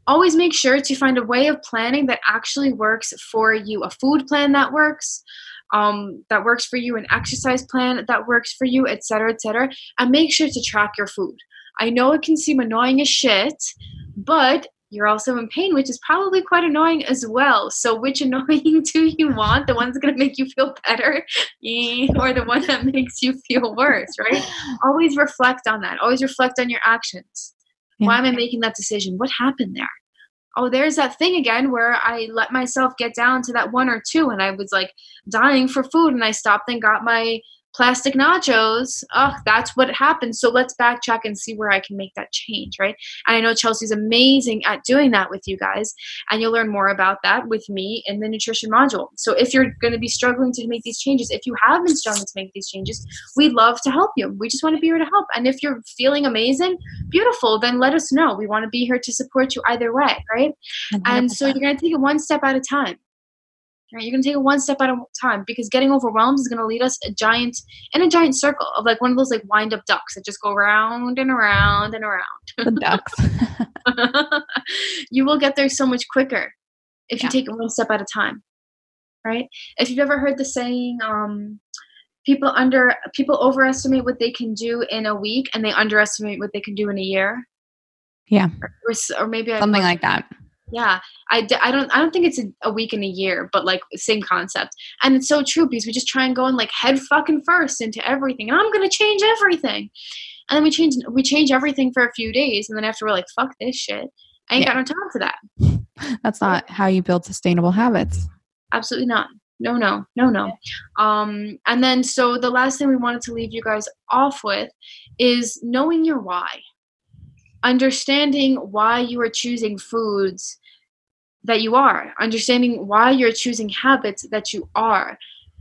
always make sure to find a way of planning that actually works for you a food plan that works um, that works for you, an exercise plan that works for you, etc., etc. And make sure to track your food. I know it can seem annoying as shit, but you're also in pain, which is probably quite annoying as well. So, which <laughs> annoying do you want? The one that's going to make you feel better <laughs> or the one that makes you feel worse, right? Always reflect on that. Always reflect on your actions. Yeah. Why am I making that decision? What happened there? Oh, there's that thing again where I let myself get down to that one or two and I was like dying for food and I stopped and got my plastic nachos. Oh, that's what happens. So let's backtrack and see where I can make that change, right? And I know Chelsea's amazing at doing that with you guys, and you'll learn more about that with me in the nutrition module. So if you're going to be struggling to make these changes, if you have been struggling to make these changes, we'd love to help you. We just want to be here to help. And if you're feeling amazing, beautiful, then let us know. We want to be here to support you either way, right? 100%. And so you're going to take it one step at a time. Right? You're gonna take it one step at a time because getting overwhelmed is gonna lead us a giant in a giant circle of like one of those like wind up ducks that just go around and around and around. The ducks. <laughs> <laughs> you will get there so much quicker if you take it one step at a time. Right? If you've ever heard the saying, um, people under people overestimate what they can do in a week and they underestimate what they can do in a year. Yeah. Or, or maybe something like that yeah I, I don't i don't think it's a, a week in a year but like same concept. And it's so true because we just try and go in like head fucking first into everything and i'm gonna change everything. And then we change we change everything for a few days and then after we're like fuck this shit. I ain't yeah. got no time for that. <laughs> That's not how you build sustainable habits. Absolutely not. No no no no. Um and then so the last thing we wanted to leave you guys off with is knowing your why understanding why you are choosing foods that you are, understanding why you're choosing habits that you are.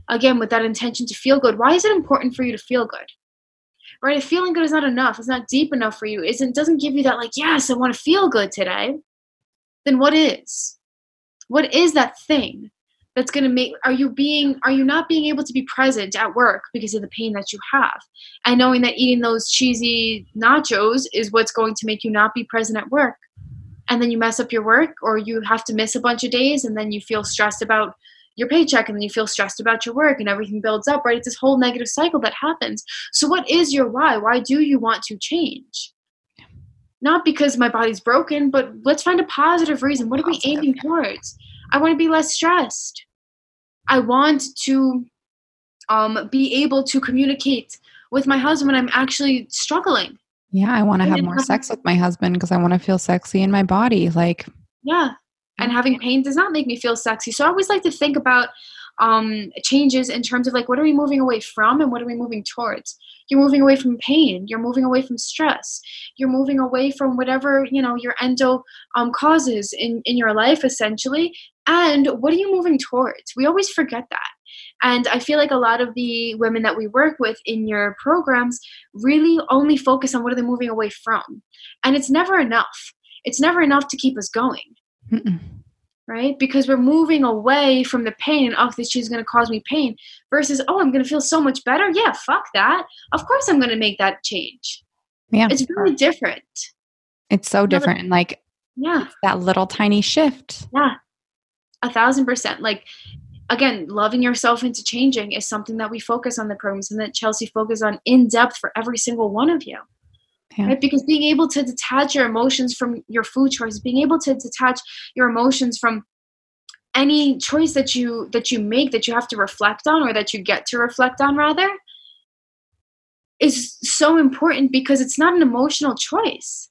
Again, with that intention to feel good. Why is it important for you to feel good? Right? If feeling good is not enough, it's not deep enough for you, isn't doesn't give you that like, yes, I want to feel good today, then what is? What is that thing that's going to make are you being are you not being able to be present at work because of the pain that you have? And knowing that eating those cheesy nachos is what's going to make you not be present at work. And then you mess up your work or you have to miss a bunch of days and then you feel stressed about your paycheck and then you feel stressed about your work and everything builds up right? It's this whole negative cycle that happens. So what is your why? Why do you want to change? Not because my body's broken but let's find a positive reason. What are we aiming towards I want to be less stressed. I want to um, be able to communicate with my husband when I'm actually struggling. Yeah, I want to have more sex with my husband because I want to feel sexy in my body. Like, yeah. And having pain does not make me feel sexy. So I always like to think about um, changes in terms of like what are we moving away from and what are we moving towards? You're moving away from pain. You're moving away from stress. You're moving away from whatever you know your endo um, causes in, in your life essentially. And what are you moving towards? We always forget that. And I feel like a lot of the women that we work with in your programs really only focus on what are they moving away from. And it's never enough. It's never enough to keep us going. Mm-mm right? Because we're moving away from the pain and, oh, this is going to cause me pain versus, oh, I'm going to feel so much better. Yeah, fuck that. Of course I'm going to make that change. Yeah. It's really different. It's so different. And like, yeah, that little tiny shift. Yeah. A thousand percent. Like, again, loving yourself into changing is something that we focus on the programs and that Chelsea focus on in depth for every single one of you yeah. right? Because being able to detach your emotions from your food choices being able to detach your emotions from any choice that you that you make that you have to reflect on or that you get to reflect on rather is so important because it's not an emotional choice.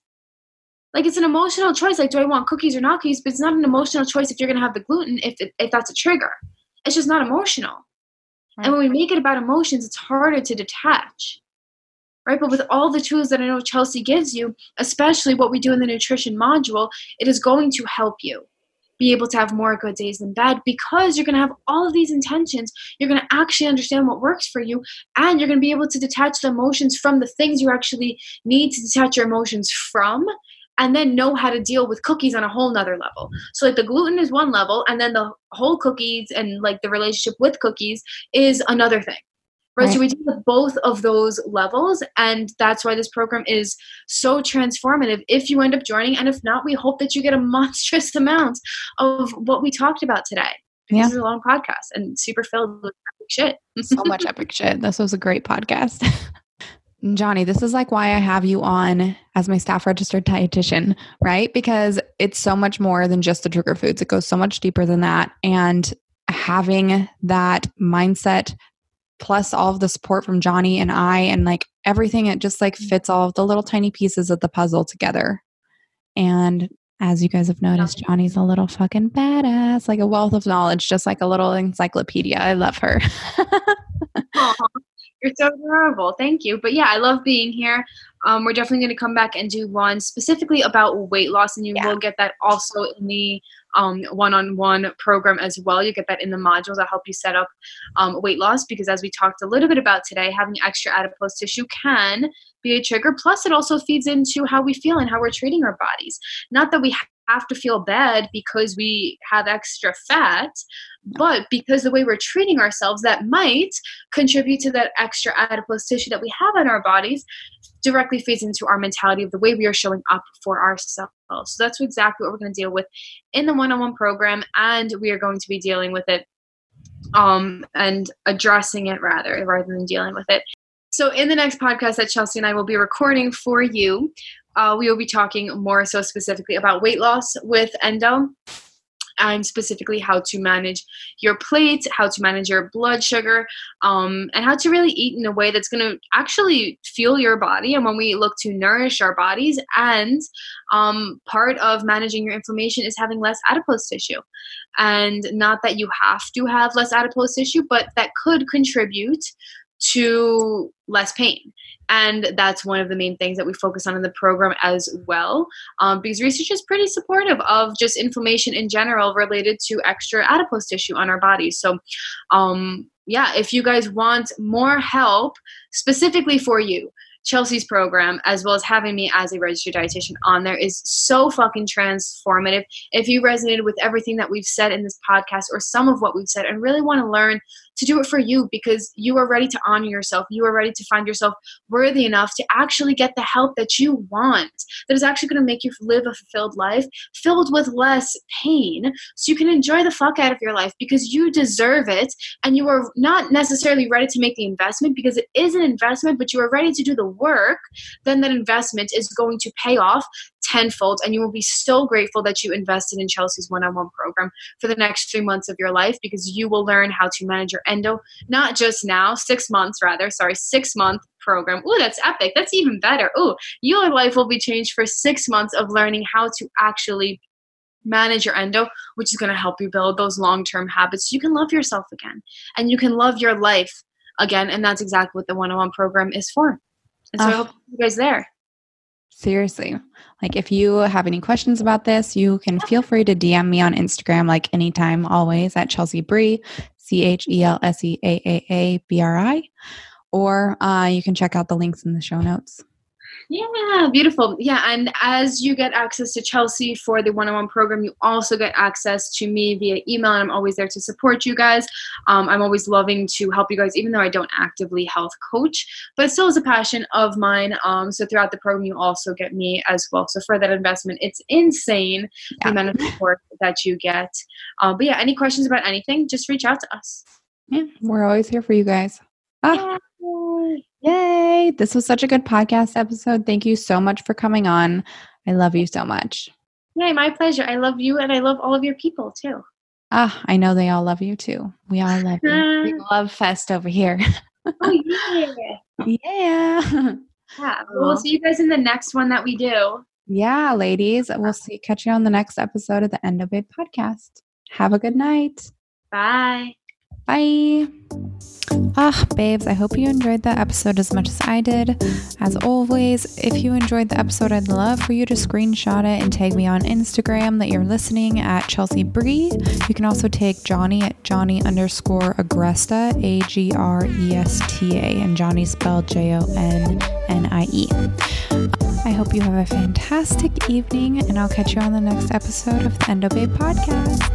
Like it's an emotional choice like do i want cookies or not cookies? But it's not an emotional choice if you're going to have the gluten if, if that's a trigger. It's just not emotional. Right. and when we make it about emotions it's harder to detach right? But with all the tools that I know Chelsea gives you, especially what we do in the nutrition module, it is going to help you be able to have more good days than bad because you're going to have all of these intentions. You're going to actually understand what works for you, and you're going to be able to detach the emotions from the things you actually need to detach your emotions from. And then know how to deal with cookies on a whole nother level. So, like the gluten is one level, and then the whole cookies and like the relationship with cookies is another thing right? right? So we deal with both of those levels, and that's why this program is so transformative. If you end up joining, and if not, we hope that you get a <laughs> monstrous amount of what we talked about today. Yeah. This is a long podcast and super filled with epic shit. so much epic <laughs> shit. This was a great podcast. <laughs> Jonnie, this is like why I have you on as my staff registered dietitian, right? Because it's so much more than just the trigger foods. It goes so much deeper than that. And having that mindset plus all of the support from Jonnie and I and like everything it just like fits all of the little tiny pieces of the puzzle together. And as you guys have noticed, Jonnie's a little fucking badass, like a wealth of knowledge, just like a little encyclopedia. I love her. <laughs> You're so adorable. Thank you. But yeah, I love being here. Um, we're definitely going to come back and do one specifically about weight loss, and you yeah. will get that also in the um, one-on-one program as well. You get that in the modules that help you set up um, weight loss because, as we talked a little bit about today, having extra adipose tissue can be a trigger. Plus, it also feeds into how we feel and how we're treating our bodies. Not that we have to feel bad because we have extra fat, but because the way we're treating ourselves, that might contribute to that extra adipose tissue that we have in our bodies, directly feeds into our mentality of the way we are showing up for ourselves. So that's exactly what we're going to deal with in the one on one program, and we are going to be dealing with it um, and addressing it rather, rather than dealing with it. So, in the next podcast that Chelsea and I will be recording for you, uh, we will be talking more so specifically about weight loss with endo and specifically how to manage your plate, how to manage your blood sugar, um, and how to really eat in a way that's going to actually fuel your body. And when we look to nourish our bodies, and um, part of managing your inflammation is having less adipose tissue. And not that you have to have less adipose tissue, but that could contribute to less pain. And that's one of the main things that we focus on in the program as well, um, because research is pretty supportive of just inflammation in general related to extra adipose tissue on our bodies. So, um, yeah, if you guys want more help specifically for you, Chelsea's program, as well as having me as a registered dietitian on there, is so fucking transformative. If you resonated with everything that we've said in this podcast or some of what we've said and really want to learn to do it for you because you are ready to honor yourself, you are ready to find yourself worthy enough to actually get the help that you want, that is actually going to make you live a fulfilled life filled with less pain. So you can enjoy the fuck out of your life because you deserve it and you are not necessarily ready to make the investment because it is an investment, but you are ready to do the work, then that investment is going to pay off tenfold and you will be so grateful that you invested in Chelsea's one-on-one program for the next three months of your life because you will learn how to manage your endo not just now six months rather sorry six month program. Ooh, that's epic. That's even better. Ooh, your life will be changed for six months of learning how to actually manage your endo which is going to help you build those long-term habits. So you can love yourself again and you can love your life again and that's exactly what the one-on-one program is for. And so uh, I hope you guys there. Seriously. Like if you have any questions about this, you can feel free to DM me on Instagram like anytime, always at Chelsea Bree, C H E L S E A A A B R I. Or uh, you can check out the links in the show notes. Yeah, beautiful. Yeah, and as you get access to Chelsea for the one on one program, you also get access to me via email, and I'm always there to support you guys. Um, I'm always loving to help you guys, even though I don't actively health coach, but it still is a passion of mine. Um, so throughout the program, you also get me as well. So for that investment, it's insane yeah. the amount of support that you get. Uh, but yeah, any questions about anything, just reach out to us. Yeah, we're always here for you guys. Ah. Yay. This was such a good podcast episode. Thank you so much for coming on. I love you so much. Yay, my pleasure. I love you and I love all of your people too. Ah, I know they all love you too. We all love you. Big <laughs> love fest over here. oh, yeah. <laughs> yeah. Yeah. We'll see you guys in the next one that we do. Yeah, ladies. We'll see catch you on the next episode of the Endo Babe podcast. Have a good night. Bye. Bye. Ah, babes, I hope you enjoyed that episode as much as I did. As always, if you enjoyed the episode, I'd love for you to screenshot it and tag me on Instagram that you're listening at Chelsea Bree. You can also take Jonnie at Jonnie underscore Agresta, A G R E S T A, and Jonnie spelled J O N N I E. I hope you have a fantastic evening, and I'll catch you on the next episode of the Endo Babe podcast.